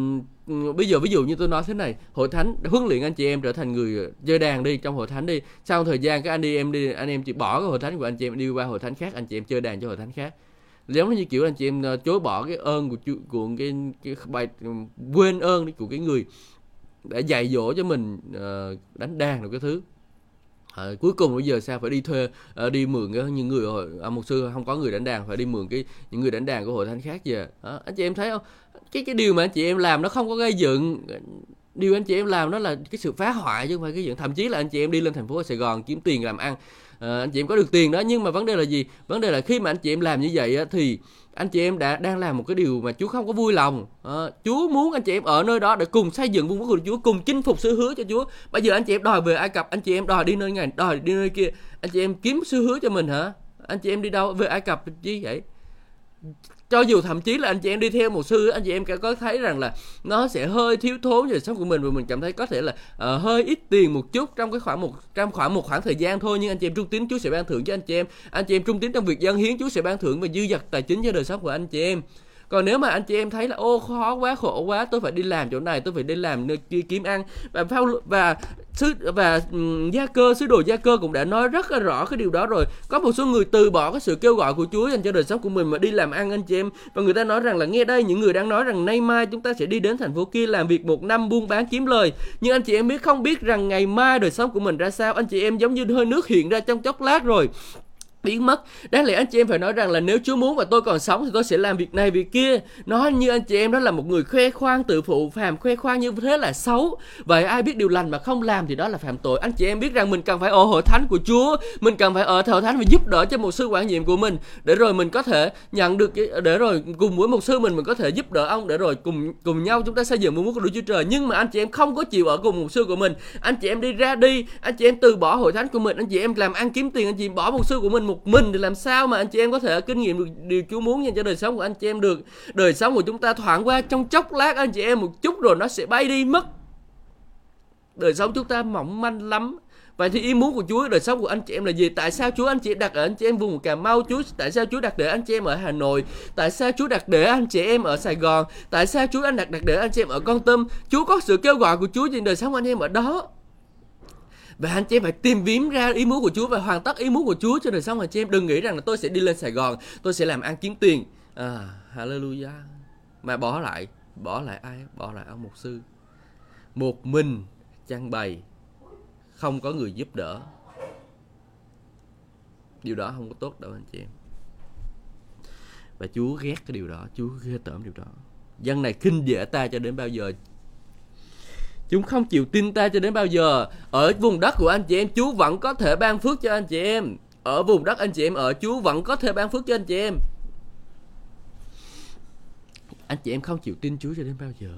bây giờ ví dụ như tôi nói thế này hội thánh huấn luyện anh chị em trở thành người chơi đàn đi trong hội thánh đi sau thời gian các anh đi em đi anh em chỉ bỏ cái hội thánh của anh chị em đi qua hội thánh khác anh chị em chơi đàn cho hội thánh khác. Giống như kiểu anh chị em ờ, chối bỏ cái ơn của của cái, cái bài quên ơn của cái người đã dạy dỗ cho mình uh, đánh đàn được cái thứ. À, cuối cùng bây giờ sao? Phải đi thuê à, đi mượn cái, những người hội à, một sư không có người đánh đàn phải đi mượn cái những người đánh đàn của hội thánh khác về. À, anh chị em thấy không? Cái cái điều mà anh chị em làm nó không có gây dựng điều anh chị em làm nó là cái sự phá hoại chứ không phải cái dựng. Thậm chí là anh chị em đi lên thành phố Sài Gòn kiếm tiền làm ăn à, anh chị em có được tiền đó nhưng mà vấn đề là gì vấn đề là khi mà anh chị em làm như vậy á, thì anh chị em đã đang làm một cái điều mà Chúa không có vui lòng. À, Chúa muốn anh chị em ở nơi đó để cùng xây dựng vương quốc của Chúa, cùng chinh phục sứ hứa cho Chúa. Bây giờ anh chị em đòi về Ai Cập, anh chị em đòi đi nơi này, đòi đi nơi kia, anh chị em kiếm sứ hứa cho mình hả? Anh chị em đi đâu về Ai Cập chi vậy? Cho dù thậm chí là anh chị em đi theo một sư anh chị em có thấy rằng là nó sẽ hơi thiếu thốn về sống của mình và mình cảm thấy có thể là uh, hơi ít tiền một chút trong cái khoảng một trong khoảng một khoảng thời gian thôi. Nhưng anh chị em trung tín Chúa sẽ ban thưởng cho anh chị em. Anh chị em trung tín trong việc dân hiến Chúa sẽ ban thưởng và dư dật tài chính cho đời sống của anh chị em còn nếu mà anh chị em thấy là ô khó quá khổ quá tôi phải đi làm chỗ này tôi phải đi làm nơi kia kiếm ăn. Và phao và sứ và um, gia cơ sứ đồ gia cơ cũng đã nói rất là rõ cái điều đó rồi. Có một số người từ bỏ cái sự kêu gọi của Chúa dành cho đời sống của mình mà đi làm ăn anh chị em. Và người ta nói rằng là nghe đây những người đang nói rằng nay mai chúng ta sẽ đi đến thành phố kia làm việc một năm buôn bán kiếm lời. Nhưng anh chị em biết không biết rằng ngày mai đời sống của mình ra sao. Anh chị em giống như hơi nước hiện ra trong chốc lát rồi biến mất. Đáng lẽ anh chị em phải nói rằng là nếu Chúa muốn và tôi còn sống thì tôi sẽ làm việc này việc kia. Nói như anh chị em đó là một người khoe khoang, tự phụ phàm khoe khoang như thế là xấu. Vậy ai biết điều lành mà không làm thì đó là phạm tội. Anh chị em biết rằng mình cần phải ở hội thánh của Chúa, mình cần phải ở thờ thánh và giúp đỡ cho một sư quản nhiệm của mình để rồi mình có thể nhận được để rồi cùng với một sư mình mình có thể giúp đỡ ông để rồi cùng cùng nhau chúng ta xây dựng một mối của Đức Chúa Trời. Nhưng mà anh chị em không có chịu ở cùng một sư của mình. Anh chị em đi ra đi, anh chị em từ bỏ hội thánh của mình, anh chị em làm ăn kiếm tiền, anh chị em bỏ một sư của mình một mình thì làm sao mà anh chị em có thể kinh nghiệm được điều Chúa muốn dành cho đời sống của anh chị em được đời sống của chúng ta thoảng qua trong chốc lát anh chị em một chút rồi nó sẽ bay đi mất đời sống chúng ta mỏng manh lắm Vậy thì ý muốn của Chúa, đời sống của anh chị em là gì? Tại sao Chúa anh chị đặt ở anh chị em vùng Cà Mau? Chúa, tại sao Chúa đặt để anh chị em ở Hà Nội? Tại sao Chúa đặt để anh chị em ở Sài Gòn? Tại sao Chúa anh đặt đặt để anh chị em ở Con Tâm? Chúa có sự kêu gọi của Chúa trên đời sống của anh em ở đó và anh chị em phải tìm kiếm ra ý muốn của Chúa và hoàn tất ý muốn của Chúa. Cho đời sống anh chị em đừng nghĩ rằng là tôi sẽ đi lên Sài Gòn tôi sẽ làm ăn kiếm tiền. À, hallelujah. Mà bỏ lại bỏ lại ai? Bỏ lại ông mục sư. Một mình trang bày không có người giúp đỡ. Điều đó không có tốt đâu anh chị em. Và Chúa ghét cái điều đó Chúa ghê tởm điều đó. Dân này khinh dễ ta cho đến bao giờ Chúng không chịu tin ta cho đến bao giờ. Ở vùng đất của anh chị em, Chúa vẫn có thể ban phước cho anh chị em. Ở vùng đất anh chị em ở, Chúa vẫn có thể ban phước cho anh chị em. Anh chị em không chịu tin Chúa cho đến bao giờ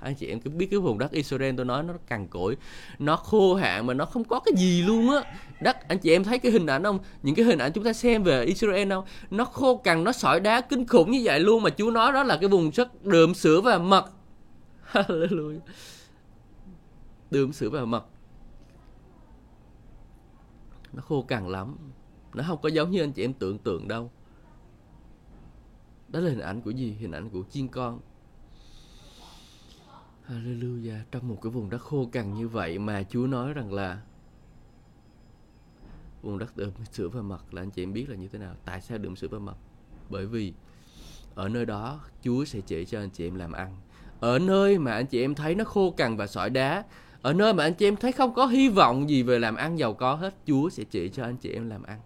anh chị em cứ biết cái vùng đất Israel tôi nói nó cằn cỗi nó khô hạn mà nó không có cái gì luôn á đất anh chị em thấy cái hình ảnh không những cái hình ảnh chúng ta xem về Israel không nó khô cằn nó sỏi đá kinh khủng như vậy luôn mà Chúa nói đó là cái vùng rất đượm sữa và mật Hallelujah đường sữa vào mặt nó khô cằn lắm. Nó không có giống như anh chị em tưởng tượng đâu. Đó là hình ảnh của gì? Hình ảnh của chiên con. Hallelujah. Trong một cái vùng đất khô cằn như vậy mà Chúa nói rằng là vùng đất đượm sữa và mật là anh chị em biết là như thế nào. Tại sao đượm sữa và mật? Bởi vì ở nơi đó, Chúa sẽ chỉ cho anh chị em làm ăn. Ở nơi mà anh chị em thấy nó khô cằn và sỏi đá ở nơi mà anh chị em thấy không có hy vọng gì về làm ăn giàu có hết, Chúa sẽ chỉ cho anh chị em làm ăn.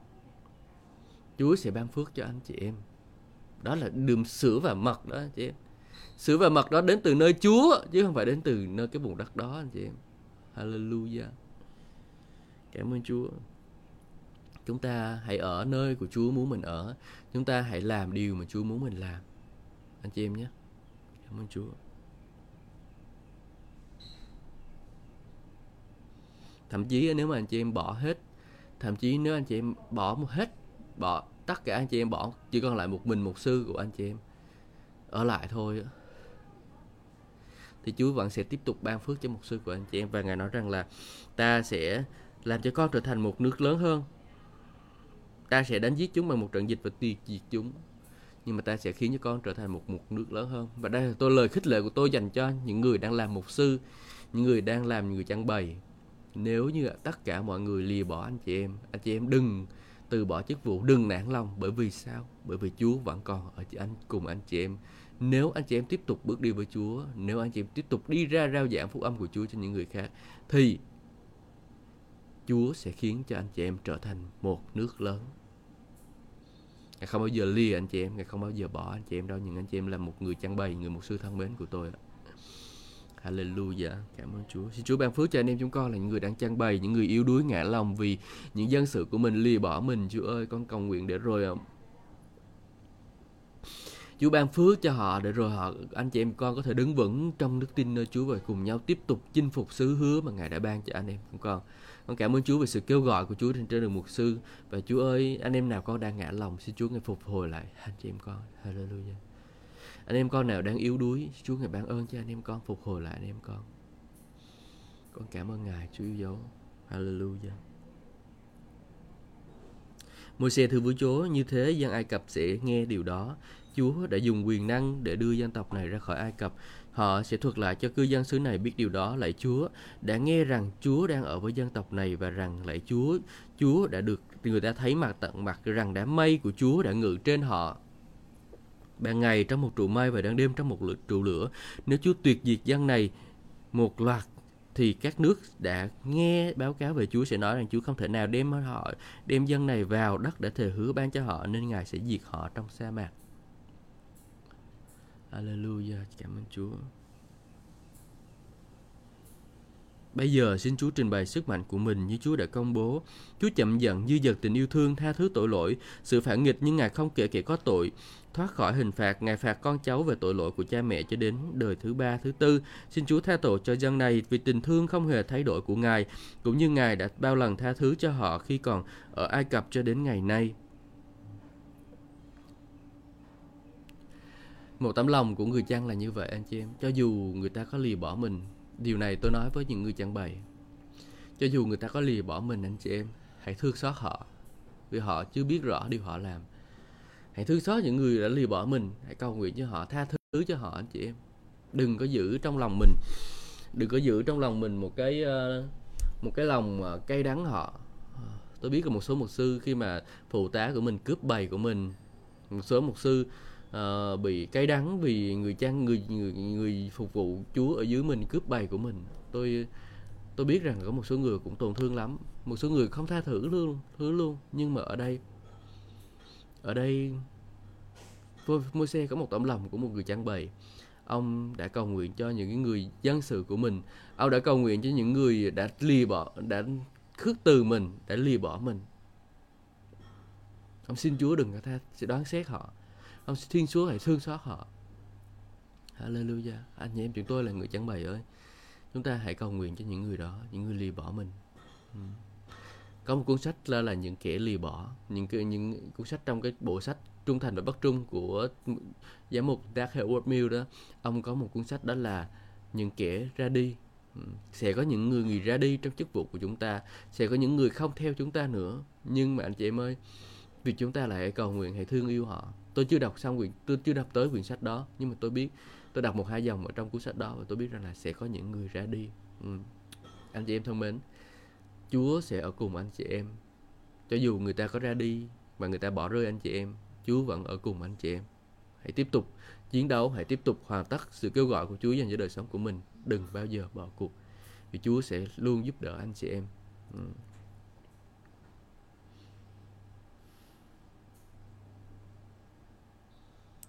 Chúa sẽ ban phước cho anh chị em. Đó là đường sữa và mật đó, anh chị em. Sữa và mật đó đến từ nơi Chúa, chứ không phải đến từ nơi cái vùng đất đó, anh chị em. Hallelujah. Cảm ơn Chúa. Chúng ta hãy ở nơi của Chúa muốn mình ở. Chúng ta hãy làm điều mà Chúa muốn mình làm. Anh chị em nhé. Cảm ơn Chúa. Thậm chí nếu mà anh chị em bỏ hết, thậm chí nếu anh chị em bỏ một hết, bỏ tất cả anh chị em bỏ, chỉ còn lại một mình một sư của anh chị em, ở lại thôi thì Chúa vẫn sẽ tiếp tục ban phước cho một sư của anh chị em, và ngài nói rằng là ta sẽ làm cho con trở thành một nước lớn hơn. Ta sẽ đánh giết chúng bằng một trận dịch và tiêu diệt chúng. Nhưng mà ta sẽ khiến cho con trở thành một một nước lớn hơn. Và đây là tôi lời khích lệ của tôi dành cho những người đang làm mục sư, những người đang làm người trang bày nếu như tất cả mọi người lìa bỏ anh chị em, anh chị em đừng từ bỏ chức vụ, đừng nản lòng. Bởi vì sao? Bởi vì Chúa vẫn còn ở anh, cùng anh chị em. Nếu anh chị em tiếp tục bước đi với Chúa, nếu anh chị em tiếp tục đi ra rao giảng phúc âm của Chúa cho những người khác, thì Chúa sẽ khiến cho anh chị em trở thành một nước lớn. Ngài không bao giờ lìa anh chị em, Ngài không bao giờ bỏ anh chị em đâu. Nhưng anh chị em là một người chăn bày, Người một sư thân mến của tôi Hallelujah Cảm ơn Chúa Xin Chúa ban phước cho anh em chúng con là những người đang chăn bày, Những người yếu đuối, ngã lòng Vì những dân sự của mình lìa bỏ mình Chúa ơi, con cầu nguyện để rồi ờ, Chúa ban phước cho họ để rồi họ, anh chị em con có thể đứng vững trong đức tin nơi Chúa và cùng nhau tiếp tục chinh phục sứ hứa mà Ngài đã ban cho anh em chúng con. Con cảm ơn Chúa về sự kêu gọi của Chúa trên trên đường mục sư và Chúa ơi, anh em nào con đang ngã lòng, xin Chúa ngài phục hồi lại anh chị em con. Hallelujah. Anh em con nào đang yếu đuối Chúa ngài ban ơn cho anh em con phục hồi lại anh em con. Con cảm ơn Ngài Chúa yêu dấu. Hallelujah. môi xe thưa với Chúa, như thế dân Ai Cập sẽ nghe điều đó. Chúa đã dùng quyền năng để đưa dân tộc này ra khỏi Ai Cập. Họ sẽ thuật lại cho cư dân xứ này biết điều đó. Lạy Chúa đã nghe rằng Chúa đang ở với dân tộc này và rằng lạy Chúa, Chúa đã được người ta thấy mặt tận mặt rằng đám mây của Chúa đã ngự trên họ. Ban ngày trong một trụ mây và ban đêm trong một trụ lửa. Nếu Chúa tuyệt diệt dân này một loạt thì các nước đã nghe báo cáo về Chúa sẽ nói rằng Chúa không thể nào đem họ đem dân này vào đất để thề hứa ban cho họ nên Ngài sẽ diệt họ trong sa mạc. Alleluia, cảm ơn Chúa. Bây giờ xin Chúa trình bày sức mạnh của mình như Chúa đã công bố. Chúa chậm giận, dư dật tình yêu thương, tha thứ tội lỗi, sự phản nghịch nhưng Ngài không kể kẻ có tội. Thoát khỏi hình phạt, Ngài phạt con cháu về tội lỗi của cha mẹ cho đến đời thứ ba, thứ tư. Xin Chúa tha tội cho dân này vì tình thương không hề thay đổi của Ngài, cũng như Ngài đã bao lần tha thứ cho họ khi còn ở Ai Cập cho đến ngày nay. một tấm lòng của người chăn là như vậy anh chị em cho dù người ta có lì bỏ mình điều này tôi nói với những người chẳng bày cho dù người ta có lìa bỏ mình, anh chị em, hãy thương xót họ, vì họ chưa biết rõ điều họ làm. Hãy thương xót những người đã lìa bỏ mình, hãy cầu nguyện cho họ, tha thứ cho họ, anh chị em. Đừng có giữ trong lòng mình, đừng có giữ trong lòng mình một cái ờ, một cái lòng cay đắng họ. Tôi biết là một số mục sư khi mà phụ tá của mình, cướp bày của mình, một số mục sư uh, bị cay đắng vì người cha người người người phục vụ Chúa ở dưới mình cướp bày của mình. Tôi tôi biết rằng có một số người cũng tổn thương lắm. Một số người không tha thứ luôn thứ luôn. Nhưng mà ở đây ở đây môi xe có một tấm lòng của một người trang bày. Ông đã cầu nguyện cho những người dân sự của mình. Ông đã cầu nguyện cho những người đã lìa bỏ đã khước từ mình đã lìa bỏ mình. Ông xin Chúa đừng có tha sẽ đoán xét họ ông thiên chúa hãy thương xót họ. Hallelujah. Anh chị em chúng tôi là người chẳng bày ơi. Chúng ta hãy cầu nguyện cho những người đó, những người lì bỏ mình. Ừ. có một cuốn sách là là những kẻ lì bỏ. Những cái, những cuốn sách trong cái bộ sách trung thành và bất trung của giám mục Dark Howard Mill đó, ông có một cuốn sách đó là những kẻ ra đi. Ừ. sẽ có những người người ra đi trong chức vụ của chúng ta, sẽ có những người không theo chúng ta nữa. Nhưng mà anh chị em ơi việc chúng ta lại cầu nguyện, hãy thương yêu họ tôi chưa đọc xong quyển, tôi chưa đọc tới quyển sách đó, nhưng mà tôi biết, tôi đọc một hai dòng ở trong cuốn sách đó và tôi biết rằng là sẽ có những người ra đi. Ừ. anh chị em thân mến, Chúa sẽ ở cùng anh chị em. Cho dù người ta có ra đi và người ta bỏ rơi anh chị em, Chúa vẫn ở cùng anh chị em. Hãy tiếp tục chiến đấu, hãy tiếp tục hoàn tất sự kêu gọi của Chúa dành cho đời sống của mình. Đừng bao giờ bỏ cuộc, vì Chúa sẽ luôn giúp đỡ anh chị em. Ừ.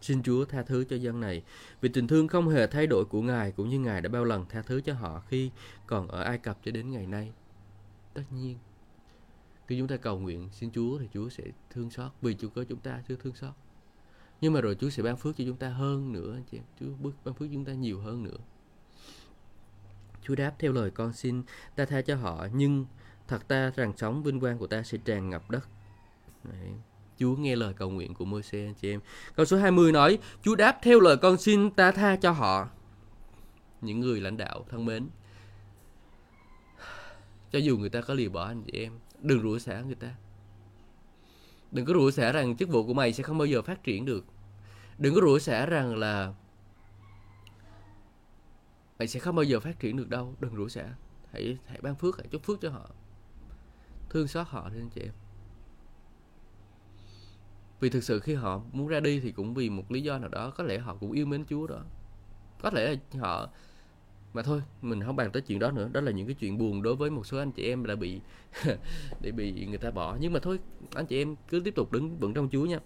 Xin Chúa tha thứ cho dân này, vì tình thương không hề thay đổi của Ngài cũng như Ngài đã bao lần tha thứ cho họ khi còn ở Ai Cập cho đến ngày nay. Tất nhiên, khi chúng ta cầu nguyện xin Chúa thì Chúa sẽ thương xót vì Chúa có chúng ta chưa thương xót. Nhưng mà rồi Chúa sẽ ban phước cho chúng ta hơn nữa anh chị em. Chúa bước ban phước chúng ta nhiều hơn nữa. Chúa đáp theo lời con xin ta tha cho họ nhưng thật ta rằng sống vinh quang của ta sẽ tràn ngập đất. Đấy. Chúa nghe lời cầu nguyện của Môi-se anh chị em. Câu số 20 nói, Chúa đáp theo lời con xin ta tha cho họ. Những người lãnh đạo thân mến. Cho dù người ta có lìa bỏ anh chị em, đừng rủa xả người ta. Đừng có rủa xả rằng chức vụ của mày sẽ không bao giờ phát triển được. Đừng có rủa xả rằng là mày sẽ không bao giờ phát triển được đâu. Đừng rủa xả. Hãy hãy ban phước, hãy chúc phước cho họ. Thương xót họ đi anh chị em vì thực sự khi họ muốn ra đi thì cũng vì một lý do nào đó, có lẽ họ cũng yêu mến Chúa đó. Có lẽ là họ, mà thôi, mình không bàn tới chuyện đó nữa. Đó là những cái chuyện buồn đối với một số anh chị em đã bị, để bị người ta bỏ. Nhưng mà thôi, anh chị em cứ tiếp tục đứng vững trong Chúa nha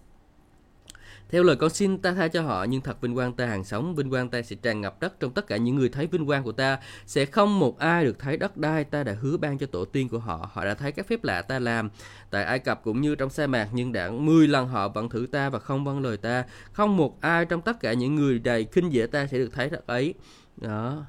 theo lời con xin ta tha cho họ, nhưng thật vinh quang ta, hàng sống vinh quang ta sẽ tràn ngập đất trong tất cả những người thấy vinh quang của ta. Sẽ không một ai được thấy đất đai ta đã hứa ban cho tổ tiên của họ. Họ đã thấy các phép lạ ta làm tại Ai Cập cũng như trong sa mạc, nhưng đã 10 lần họ vẫn thử ta và không vâng lời ta. Không một ai trong tất cả những người đầy khinh dễ ta sẽ được thấy đất ấy. Đó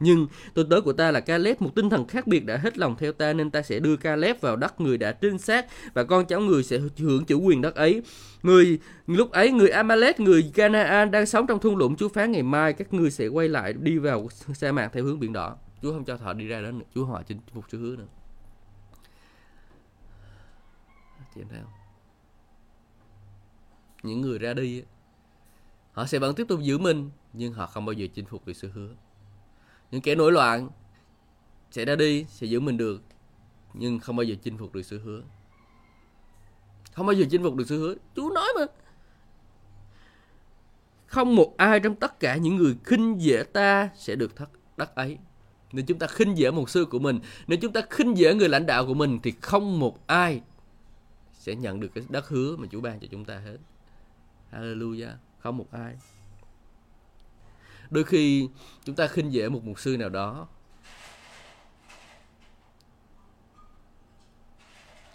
nhưng tôi tớ của ta là Caleb, một tinh thần khác biệt đã hết lòng theo ta nên ta sẽ đưa Caleb vào đất người đã trinh sát và con cháu người sẽ hưởng chủ quyền đất ấy. Người lúc ấy người Amalek, người Canaan đang sống trong thung lũng Chúa phán ngày mai các ngươi sẽ quay lại đi vào sa mạc theo hướng biển đỏ. Chúa không cho họ đi ra đó nữa, Chúa họ chinh phục Chúa hứa nữa. Chị em thấy không? Những người ra đi họ sẽ vẫn tiếp tục giữ mình nhưng họ không bao giờ chinh phục được sự hứa những kẻ nổi loạn sẽ ra đi, sẽ giữ mình được, nhưng không bao giờ chinh phục được sự hứa. Không bao giờ chinh phục được sự hứa. Chú nói mà. Không một ai trong tất cả những người khinh dễ ta sẽ được thất đất ấy. Nếu chúng ta khinh dễ một sư của mình, nếu chúng ta khinh dễ người lãnh đạo của mình, thì không một ai sẽ nhận được cái đất hứa mà Chúa ban cho chúng ta hết. Hallelujah. Không một ai đôi khi chúng ta khinh dễ một mục sư nào đó.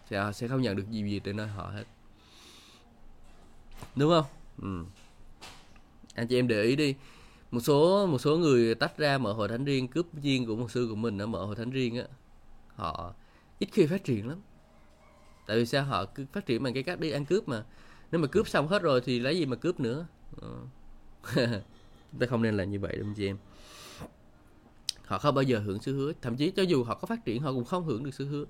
Thì họ sẽ không nhận được gì gì từ nơi họ hết. Đúng không? Ừ. anh chị em để ý đi. Một số một số người tách ra mở hội thánh riêng, cướp viên của một sư của mình ở mở hội thánh riêng á. Họ ít khi phát triển lắm. Tại vì sao? Họ cứ phát triển bằng cái cách đi ăn cướp mà. Nếu mà cướp xong hết rồi thì lấy gì mà cướp nữa? Ừ. chúng ta không nên làm như vậy đúng chị em. Họ không bao giờ hưởng sự hứa thậm chí cho dù họ có phát triển họ cũng không hưởng được sự hứa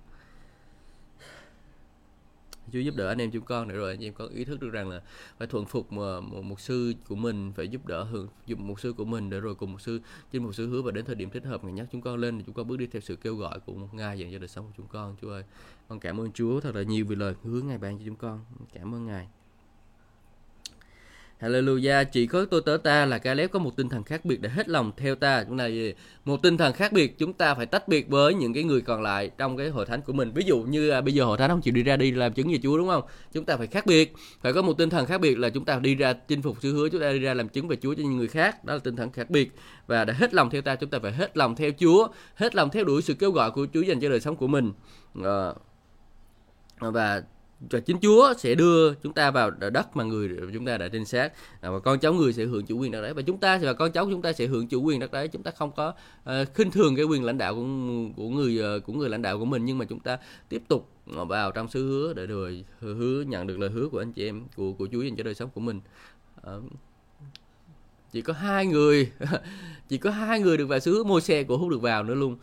Chúa giúp đỡ anh em chúng con để rồi anh em có ý thức được rằng là phải thuận phục một, một mục sư của mình phải giúp đỡ hưởng giúp mục sư của mình để rồi cùng mục sư trên một sư hứa và đến thời điểm thích hợp ngày nhắc chúng con lên thì chúng con bước đi theo sự kêu gọi của một ngài dành cho đời sống của chúng con. Chúa ơi con cảm ơn Chúa thật là nhiều vì lời hứa ngài ban cho chúng con. Cảm ơn ngài. Hallelujah, chỉ có tôi tớ ta là Caleb có một tinh thần khác biệt để hết lòng theo ta. Chúng này một tinh thần khác biệt, chúng ta phải tách biệt với những cái người còn lại trong cái hội thánh của mình. Ví dụ như à, bây giờ hội thánh không chịu đi ra đi làm chứng về Chúa đúng không? Chúng ta phải khác biệt, phải có một tinh thần khác biệt là chúng ta đi ra chinh phục sứ hứa, chúng ta đi ra làm chứng về Chúa cho những người khác. Đó là tinh thần khác biệt và để hết lòng theo ta, chúng ta phải hết lòng theo Chúa, hết lòng theo đuổi sự kêu gọi của Chúa dành cho đời sống của mình. À, và và chính Chúa sẽ đưa chúng ta vào đất mà người chúng ta đã trinh sát. À, và con cháu người sẽ hưởng chủ quyền đất đấy. Và chúng ta và con cháu chúng ta sẽ hưởng chủ quyền đất đấy. Chúng ta không có uh, khinh thường cái quyền lãnh đạo của của người uh, của người lãnh đạo của mình nhưng mà chúng ta tiếp tục ờ, vào trong sứ hứa để rồi hứa nhận được lời hứa của anh chị em của của Chúa dành cho đời sống của mình. Uh, chỉ có hai người chỉ có hai người được vào sứ hứa môi xe của hút được vào nữa luôn.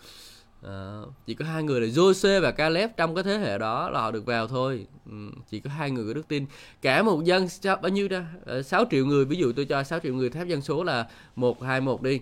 À, chỉ có hai người là Jose và Caleb trong cái thế hệ đó là họ được vào thôi. Ừ, chỉ có hai người có đức tin. Cả một dân bao nhiêu ra 6 ờ, triệu người. Ví dụ tôi cho 6 triệu người tháp dân số là một hai một đi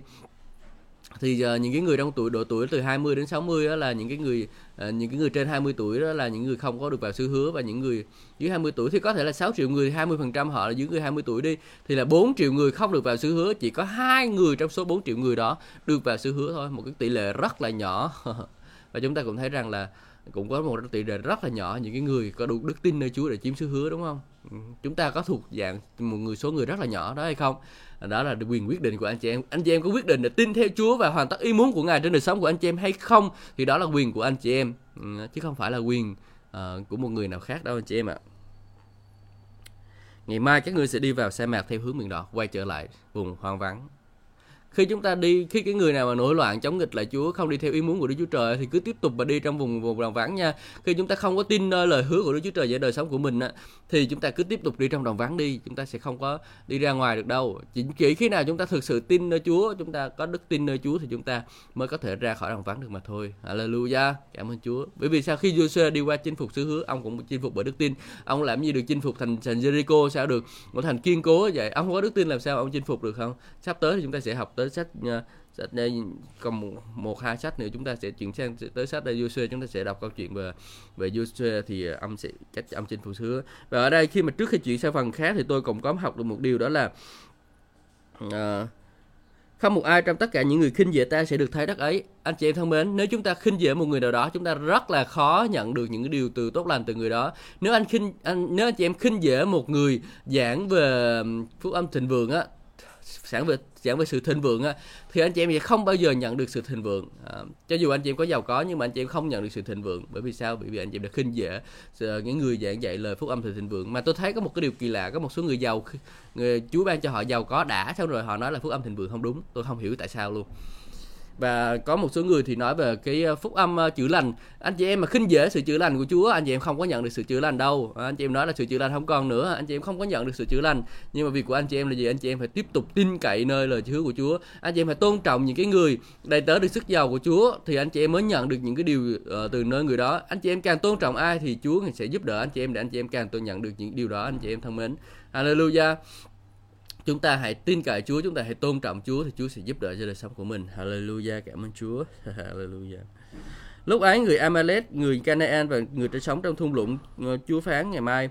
thì uh, những cái người trong tuổi độ tuổi từ 20 đến 60 đó là những cái người uh, những cái người trên 20 tuổi đó là những người không có được vào sư hứa và những người dưới 20 tuổi thì có thể là 6 triệu người 20% họ là dưới người 20 tuổi đi thì là 4 triệu người không được vào sư hứa chỉ có hai người trong số 4 triệu người đó được vào sư hứa thôi một cái tỷ lệ rất là nhỏ và chúng ta cũng thấy rằng là cũng có một tỷ lệ rất là nhỏ những cái người có đủ đức tin nơi Chúa để chiếm sứ hứa đúng không? Ừ, chúng ta có thuộc dạng một người số người rất là nhỏ đó hay không? Đó là quyền quyết định của anh chị em. Anh chị em có quyết định là tin theo Chúa và hoàn tất ý muốn của Ngài trên đời sống của anh chị em hay không? Thì đó là quyền của anh chị em ừ, chứ không phải là quyền uh, của một người nào khác đâu anh chị em ạ. Ngày mai các ngươi sẽ đi vào sa mạc theo hướng miền đỏ, quay trở lại vùng hoang vắng khi chúng ta đi khi cái người nào mà nổi loạn chống nghịch lại Chúa không đi theo ý muốn của Đức Chúa Trời thì cứ tiếp tục mà đi trong vùng vùng đồng vắng nha. Khi chúng ta không có tin ờ, lời hứa của Đức Chúa Trời về đời sống của mình á, thì chúng ta cứ tiếp tục đi trong đồng vắng đi. Chúng ta sẽ không có đi ra ngoài được đâu. Chỉ, chỉ khi nào chúng ta thực sự tin nơi Chúa chúng ta có đức tin nơi Chúa thì chúng ta mới có thể ra khỏi đồng vắng được mà thôi. Hallelujah. Cảm ơn Chúa. Bởi vì sao khi Joshua đi qua chinh phục xứ hứa ông cũng chinh phục bởi đức tin. Ông làm gì được chinh phục thành thành Jericho sao được một thành kiên cố vậy? Ông không có đức tin làm sao ông chinh phục được không? Sắp tới thì chúng ta sẽ học tới tới sách ờ, sách đây còn một, một hai sách nữa chúng ta sẽ chuyển sang tới sách đây Joshua chúng ta sẽ đọc câu chuyện về về Joshua thì âm sẽ cách âm trên phụ sứ và ở đây khi mà trước khi chuyển sang phần khác thì tôi cũng có học được một điều đó là uh, không một ai trong tất cả những người khinh dễ ta sẽ được thấy đất ấy. Anh chị em thân mến, nếu chúng ta khinh dễ một người nào đó, chúng ta rất là khó nhận được những điều từ tốt lành từ người đó. Nếu anh khinh anh nếu anh chị em khinh dễ một người giảng về phúc âm thịnh vượng á, sản về giảng về sự thịnh vượng á thì anh chị em sẽ không bao giờ nhận được sự thịnh vượng. À, cho dù anh chị em có giàu có nhưng mà anh chị em không nhận được sự thịnh vượng. Bởi vì sao? Bởi vì anh chị em đã khinh dễ ờ, những người giảng dạy lời phúc âm sự thịnh vượng. Mà tôi thấy có một cái điều kỳ lạ có một số người giàu người Chúa ban cho họ giàu có đã xong rồi họ nói là phúc âm thịnh vượng không đúng. Tôi không hiểu tại sao luôn và có một số người thì nói về cái phúc âm chữa lành anh chị em mà khinh dễ sự chữa lành của Chúa anh chị em không có nhận được sự chữa lành đâu anh chị em nói là sự chữa lành không còn nữa anh chị em không có nhận được sự chữa lành nhưng mà việc của anh chị em là gì anh chị em phải tiếp tục tin cậy nơi lời hứa của Chúa anh chị em phải tôn trọng những cái người đầy tớ được sức giàu của Chúa thì anh chị em mới nhận được những cái điều uh, từ nơi người đó anh chị em càng tôn trọng ai thì Chúa sẽ giúp đỡ anh chị em để anh chị em càng tôi nhận được những điều đó anh chị em thân mến Hallelujah chúng ta hãy tin cậy Chúa, chúng ta hãy tôn trọng Chúa thì Chúa sẽ giúp đỡ cho đời sống của mình. Hallelujah, cảm ơn Chúa. Hallelujah. Lúc ấy người Amalek, người Canaan và người đang sống trong thung lũng, ờ, Chúa phán ngày mai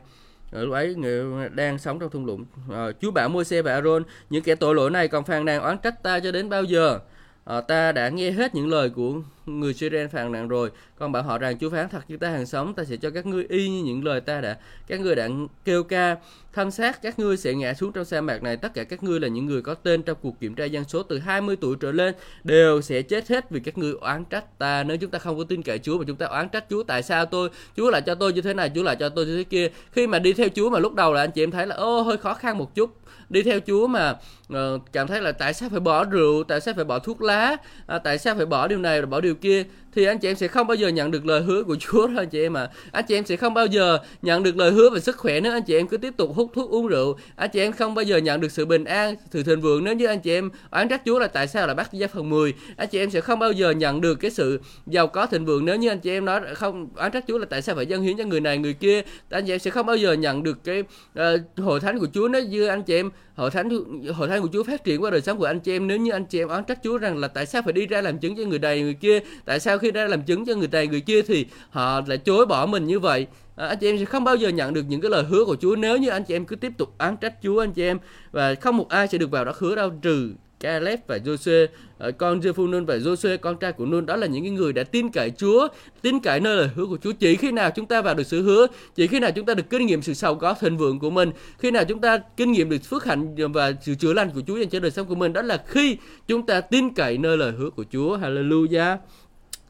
ờ, lúc ấy người đang sống trong thung lũng. À, Chúa bảo Môi-se và Aaron, những kẻ tội lỗi này còn phàn nàn oán trách ta cho đến bao giờ? À, ta đã nghe hết những lời của người Syrian phàn nàn rồi. Con bảo họ rằng Chúa phán thật như ta hàng sống ta sẽ cho các ngươi y như những lời ta đã các ngươi đã kêu ca. Thân xác các ngươi sẽ ngã xuống trong sa mạc này. Tất cả các ngươi là những người có tên trong cuộc kiểm tra dân số từ 20 tuổi trở lên đều sẽ chết hết vì các ngươi oán trách ta. Nếu chúng ta không có tin cậy Chúa mà chúng ta oán trách Chúa tại sao tôi Chúa lại cho tôi như thế này Chúa lại cho tôi như thế kia? Khi mà đi theo Chúa mà lúc đầu là anh chị em thấy là ô hơi khó khăn một chút đi theo Chúa mà uh, cảm thấy là tại sao phải bỏ rượu tại sao phải bỏ thuốc lá à, tại sao phải bỏ điều này rồi bỏ điều kia thì anh chị em sẽ không bao giờ nhận được lời hứa của Chúa thôi anh chị em à anh chị em sẽ không bao giờ nhận được lời hứa về sức khỏe nếu anh chị em cứ tiếp tục hút thuốc uống rượu anh chị em không bao giờ nhận được sự bình an sự thịnh vượng nếu như anh chị em oán trách Chúa là tại sao là bắt gia phần 10 anh chị em sẽ không bao giờ nhận được cái sự giàu có thịnh vượng nếu như anh chị em nói không oán trách Chúa là tại sao phải dâng hiến cho người này người kia anh chị em sẽ không bao giờ nhận được cái uh, hội thánh của Chúa nếu như anh chị em hội thánh hội thánh của Chúa phát triển qua đời sống của anh chị em. Nếu như anh chị em oán trách Chúa rằng là tại sao phải đi ra làm chứng cho người này người kia tại sao khi ra làm chứng cho người này người kia thì họ lại chối bỏ mình như vậy? À, anh chị em sẽ không bao giờ nhận được những cái lời hứa của Chúa. Nếu như anh chị em cứ tiếp tục oán trách Chúa anh chị em và không một ai sẽ được vào đó hứa đâu trừ Caleb và Joshua, ờ, con Jephunneh và Joshua, con trai của Nun đó là những người đã tin cậy Chúa, tin cậy nơi lời hứa của Chúa. Chỉ khi nào chúng ta vào được sự hứa, chỉ khi nào chúng ta được kinh nghiệm sự giàu có thịnh vượng của mình, khi nào chúng ta kinh nghiệm được phước hạnh và sự chữa lành của Chúa dành cho đời sống của mình, đó là khi chúng ta tin cậy nơi lời hứa của Chúa. Hallelujah.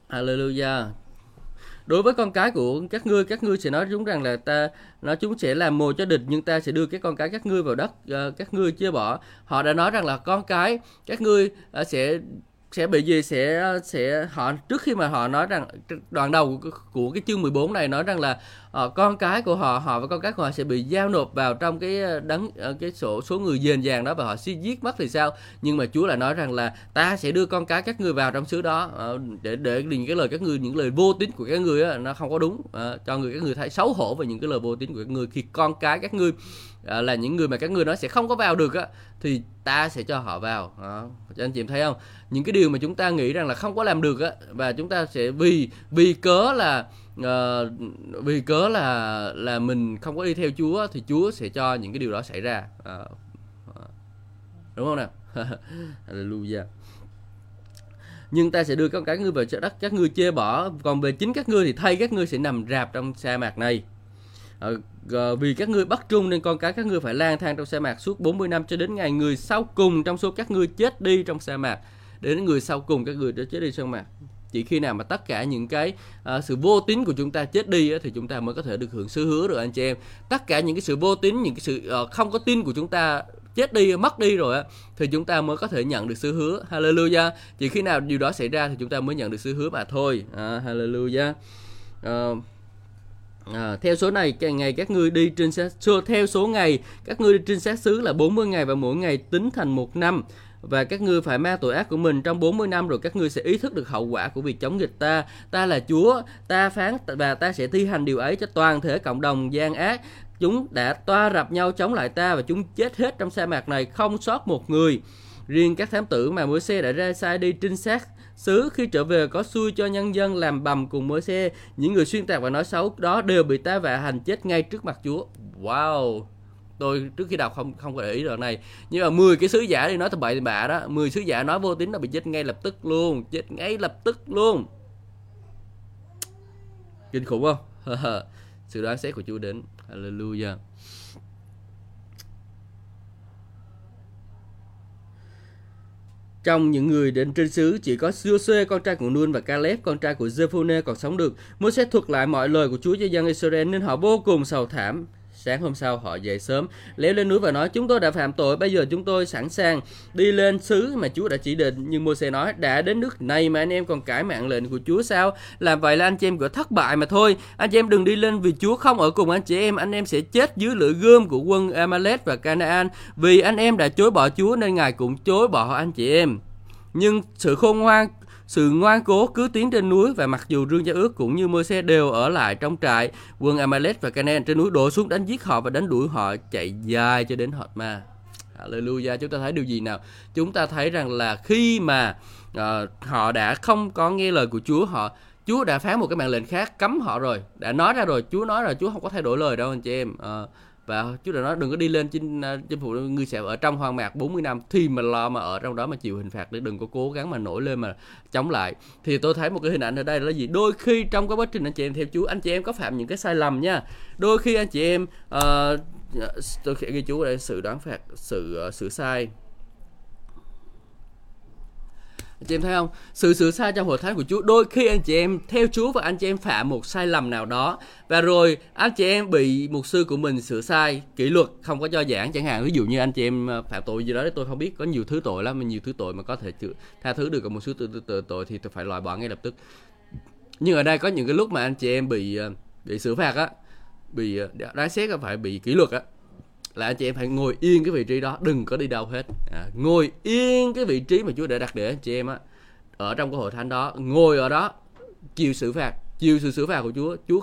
Hallelujah đối với con cái của các ngươi các ngươi sẽ nói chúng rằng là ta nói chúng sẽ làm mồi cho địch, nhưng ta sẽ đưa cái con cái các ngươi vào đất ờ, các ngươi chia bỏ. Họ đã nói rằng là con cái, các ngươi ờ, sẽ sẽ bị gì sẽ sẽ họ trước khi mà họ nói rằng đoạn đầu của, của cái chương 14 này nói rằng là uh, con cái của họ họ và con cái của họ sẽ bị giao nộp vào trong cái ờ, đấng uh, cái số số người dền dàng đó và họ sẽ giết mất thì sao? Nhưng mà Chúa lại nói rằng là ta sẽ đưa con cái các ngươi vào trong xứ đó uh, để để những cái lời các ngươi những lời vô tín của các ngươi nó không có đúng uh, cho người các ngươi thấy xấu hổ về những cái lời vô tín của các ngươi khi con cái các ngươi Ờ, là những người mà các người nói sẽ không có vào được á thì ta sẽ cho họ vào. Đó. cho anh chị em thấy không? Những cái điều mà chúng ta nghĩ rằng là không có làm được á và chúng ta sẽ vì vì cớ là uh, vì cớ là là mình không có đi theo Chúa thì Chúa sẽ cho những cái điều đó xảy ra. Uh, đúng không nào? Hallelujah. Nhưng ta sẽ đưa con cái ngươi về trái đất các ngươi chê bỏ. Còn về chính các ngươi thì thay các ngươi sẽ nằm rạp trong sa mạc này. Ờ, vì các ngươi bắt trung nên con cái các ngươi phải lang thang trong sa mạc suốt 40 năm cho đến ngày người sau cùng trong số các ngươi chết đi trong sa mạc. Đến người sau cùng các người đã chết đi trong mạc. Chỉ khi nào mà tất cả những cái uh, sự vô tín của chúng ta chết đi á, thì chúng ta mới có thể được hưởng sứ hứa được anh chị em. Tất cả những cái sự vô tín những cái sự uh, không có tin của chúng ta chết đi mất đi rồi á thì chúng ta mới có thể nhận được sứ hứa. Hallelujah. Chỉ khi nào điều đó xảy ra thì chúng ta mới nhận được sứ hứa mà thôi. À, hallelujah. Uh, À, theo số này ngày các ngươi đi trên xe, theo số ngày các ngươi đi trên xác xứ là 40 ngày và mỗi ngày tính thành một năm và các ngươi phải mang tội ác của mình trong 40 năm rồi các ngươi sẽ ý thức được hậu quả của việc chống nghịch ta. Ta là Chúa, ta phán và ta sẽ thi hành điều ấy cho toàn thể cộng đồng gian ác. Chúng đã toa rập nhau chống lại ta và chúng chết hết trong sa mạc này không sót một người. Riêng các thám tử mà môi xe đã ra sai đi trinh sát xứ khi trở về có xui cho nhân dân làm bầm cùng môi xe. Những người xuyên tạc và nói xấu đó đều bị ta vạ hành chết ngay trước mặt Chúa. Wow! tôi trước khi đọc không không có để ý đoạn này nhưng mà 10 cái sứ giả đi nói tầm bậy bạ đó 10 sứ giả nói vô tín là bị chết ngay lập tức luôn chết ngay lập tức luôn kinh khủng không sự đoán xét của Chúa đến Hallelujah Trong những người đến trên xứ, chỉ có Joshua con trai của Nun và Caleb, con trai của Jephone còn sống được. Moses thuật lại mọi lời của Chúa cho dân Israel nên họ vô cùng sầu thảm. Sáng hôm sau họ dậy sớm, leo lên núi và nói chúng tôi đã phạm tội, bây giờ chúng tôi sẵn sàng đi lên xứ mà Chúa đã chỉ định. Nhưng Môi-se nói đã đến nước này mà anh em còn cãi mạng lệnh của Chúa sao? Làm vậy là anh chị em có thất bại mà thôi. Anh chị em đừng đi lên vì Chúa không ở cùng anh chị em, anh em sẽ chết dưới lưỡi gươm của quân Amalek và Canaan. Vì anh em đã chối bỏ Chúa nên Ngài cũng chối bỏ anh chị em. Nhưng sự khôn ngoan sự ngoan cố cứ tiến trên núi và mặc dù rương gia ước cũng như môi xe đều ở lại trong trại, quân Amalek và Canaan trên núi đổ xuống đánh giết họ và đánh đuổi họ chạy dài cho đến Hột Ma. Hallelujah, chúng ta thấy điều gì nào? Chúng ta thấy rằng là khi mà uh, họ đã không có nghe lời của Chúa, họ Chúa đã phán một cái mạng lệnh khác cấm họ rồi, đã nói ra rồi, Chúa nói rồi, Chúa không có thay đổi lời đâu anh chị em. Uh, và chú đã nói đừng có đi lên chinh à, chinh phục ngươi sẽ ở trong hoang mạc 40 năm. Thì mà lo mà ở trong đó mà chịu hình phạt để đừng có cố gắng mà nổi lên mà chống lại. Thì tôi thấy một cái hình ảnh ở đây là gì? Đôi khi trong cái quá trình anh chị em theo chú anh chị em có phạm những cái sai lầm nha. Đôi khi anh chị em uh, tôi ghi chú ở đây sự đoán phạt sự uh, sự sai anh chị em thấy không? Sự sửa sai trong hội thánh của Chúa đôi khi anh chị em theo Chúa và anh chị em phạm một sai lầm nào đó. Và rồi anh chị em bị mục sư của mình sửa sai kỷ luật không có cho giảng chẳng hạn. Ví dụ như anh chị em à, phạm tội gì đó tôi không biết có nhiều thứ tội lắm nhiều thứ tội mà có thể tha thứ được còn một số tội, tội thì tôi phải loại bỏ ngay lập tức. Nhưng ở đây có những cái lúc mà anh chị em bị à, bị xử phạt á bị à, đáng xét là phải bị kỷ luật á là anh chị em phải ngồi yên cái vị trí đó đừng có đi đâu hết. À, ngồi yên cái vị trí mà Chúa đã đặt để anh chị em á. Ở trong cái hội thánh đó ngồi ở đó chịu xử phạt chịu sự xử phạt của Chúa. Chúa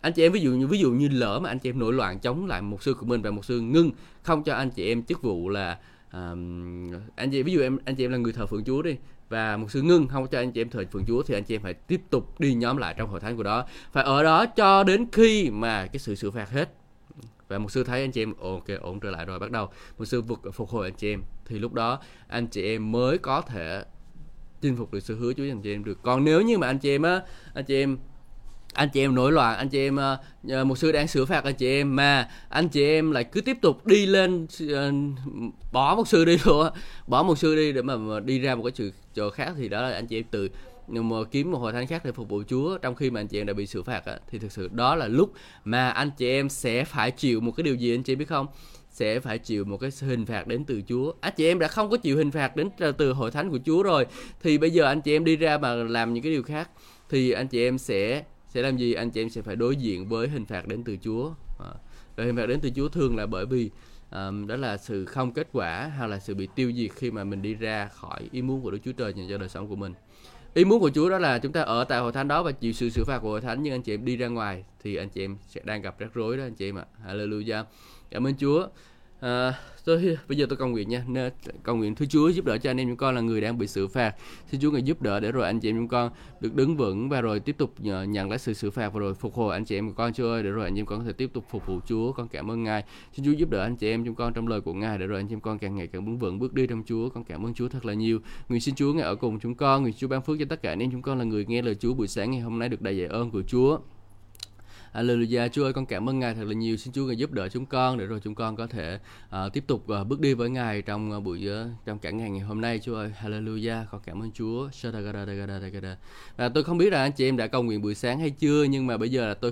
anh chị em ví dụ như ví dụ như lỡ mà anh chị em nổi loạn chống lại một sư của mình và một sư ngưng không cho anh chị em chức vụ là um, anh chị ví dụ em anh chị em là người thờ phượng Chúa đi và một sư ngưng không cho anh chị em thờ phượng Chúa thì anh chị em phải tiếp tục đi nhóm lại trong hội thánh của đó. Phải ở đó cho đến khi mà cái sự xử phạt hết và một sư thấy anh chị em ok ổn trở lại rồi bắt đầu một sư vực phục hồi anh chị em thì lúc đó anh chị em mới có thể chinh phục được sự hứa Chúa anh chị em được còn nếu như mà anh chị em á anh chị em anh chị em nổi loạn anh chị em uh, một sư đang xử phạt anh chị em mà anh chị em lại cứ tiếp tục đi lên uh, bỏ một sư đi luôn bỏ một sư đi để mà, mà đi ra một cái chỗ khác thì đó là anh chị em tự nhưng mà kiếm một hội thánh khác để phục vụ Chúa trong khi mà anh chị em đã bị xử phạt á, thì thực sự đó là lúc mà anh chị em sẽ phải chịu một cái điều gì anh chị biết không sẽ phải chịu một cái hình phạt đến từ Chúa. Anh chị em đã không có chịu hình phạt đến từ hội thánh của Chúa rồi thì bây giờ anh chị em đi ra mà làm những cái điều khác thì anh chị em sẽ sẽ làm gì? Anh chị em sẽ phải đối diện với hình phạt đến từ Chúa. À, và hình phạt đến từ Chúa thường là bởi vì um, đó là sự không kết quả hay là sự bị tiêu diệt khi mà mình đi ra khỏi ý muốn của Đức Chúa Trời dành cho đời sống của mình ý muốn của Chúa đó là chúng ta ở tại hội thánh đó và chịu sự xử phạt của hội thánh nhưng anh chị em đi ra ngoài thì anh chị em sẽ đang gặp rắc rối đó anh chị em ạ. Hallelujah. Cảm ơn Chúa. À, tôi bây giờ tôi cầu nguyện nha. Cầu nguyện thưa Chúa giúp đỡ cho anh em chúng con là người đang bị xử phạt. Xin Chúa ngài giúp đỡ để rồi anh chị em chúng con được đứng vững và rồi tiếp tục ờ, nhận lấy sự xử phạt và rồi phục hồi anh chị em của con Chúa ơi, để rồi anh chị em con có thể tiếp tục phục vụ Chúa. Con cảm ơn ngài. Xin Chúa giúp đỡ anh chị em chúng con trong lời của ngài, để rồi anh chị em con càng ngày càng vững vững bước đi trong Chúa. Con cảm ơn Chúa thật là nhiều. Người xin Chúa ngài ở cùng chúng con. Người Chúa ban phước cho tất cả anh em chúng con là người nghe lời Chúa buổi sáng ngày hôm nay được đầy dạy ơn của Chúa. Hallelujah. Chúa ơi con cảm ơn Ngài thật là nhiều. Xin Chúa ngài giúp đỡ chúng con để rồi chúng con có thể uh, tiếp tục uh, bước đi với Ngài trong uh, buổi uh, trong cả ngày ngày hôm nay. Chúa ơi Hallelujah. Con cảm ơn Chúa. Và tôi không biết là anh chị em đã cầu nguyện buổi sáng hay chưa nhưng mà bây giờ là tôi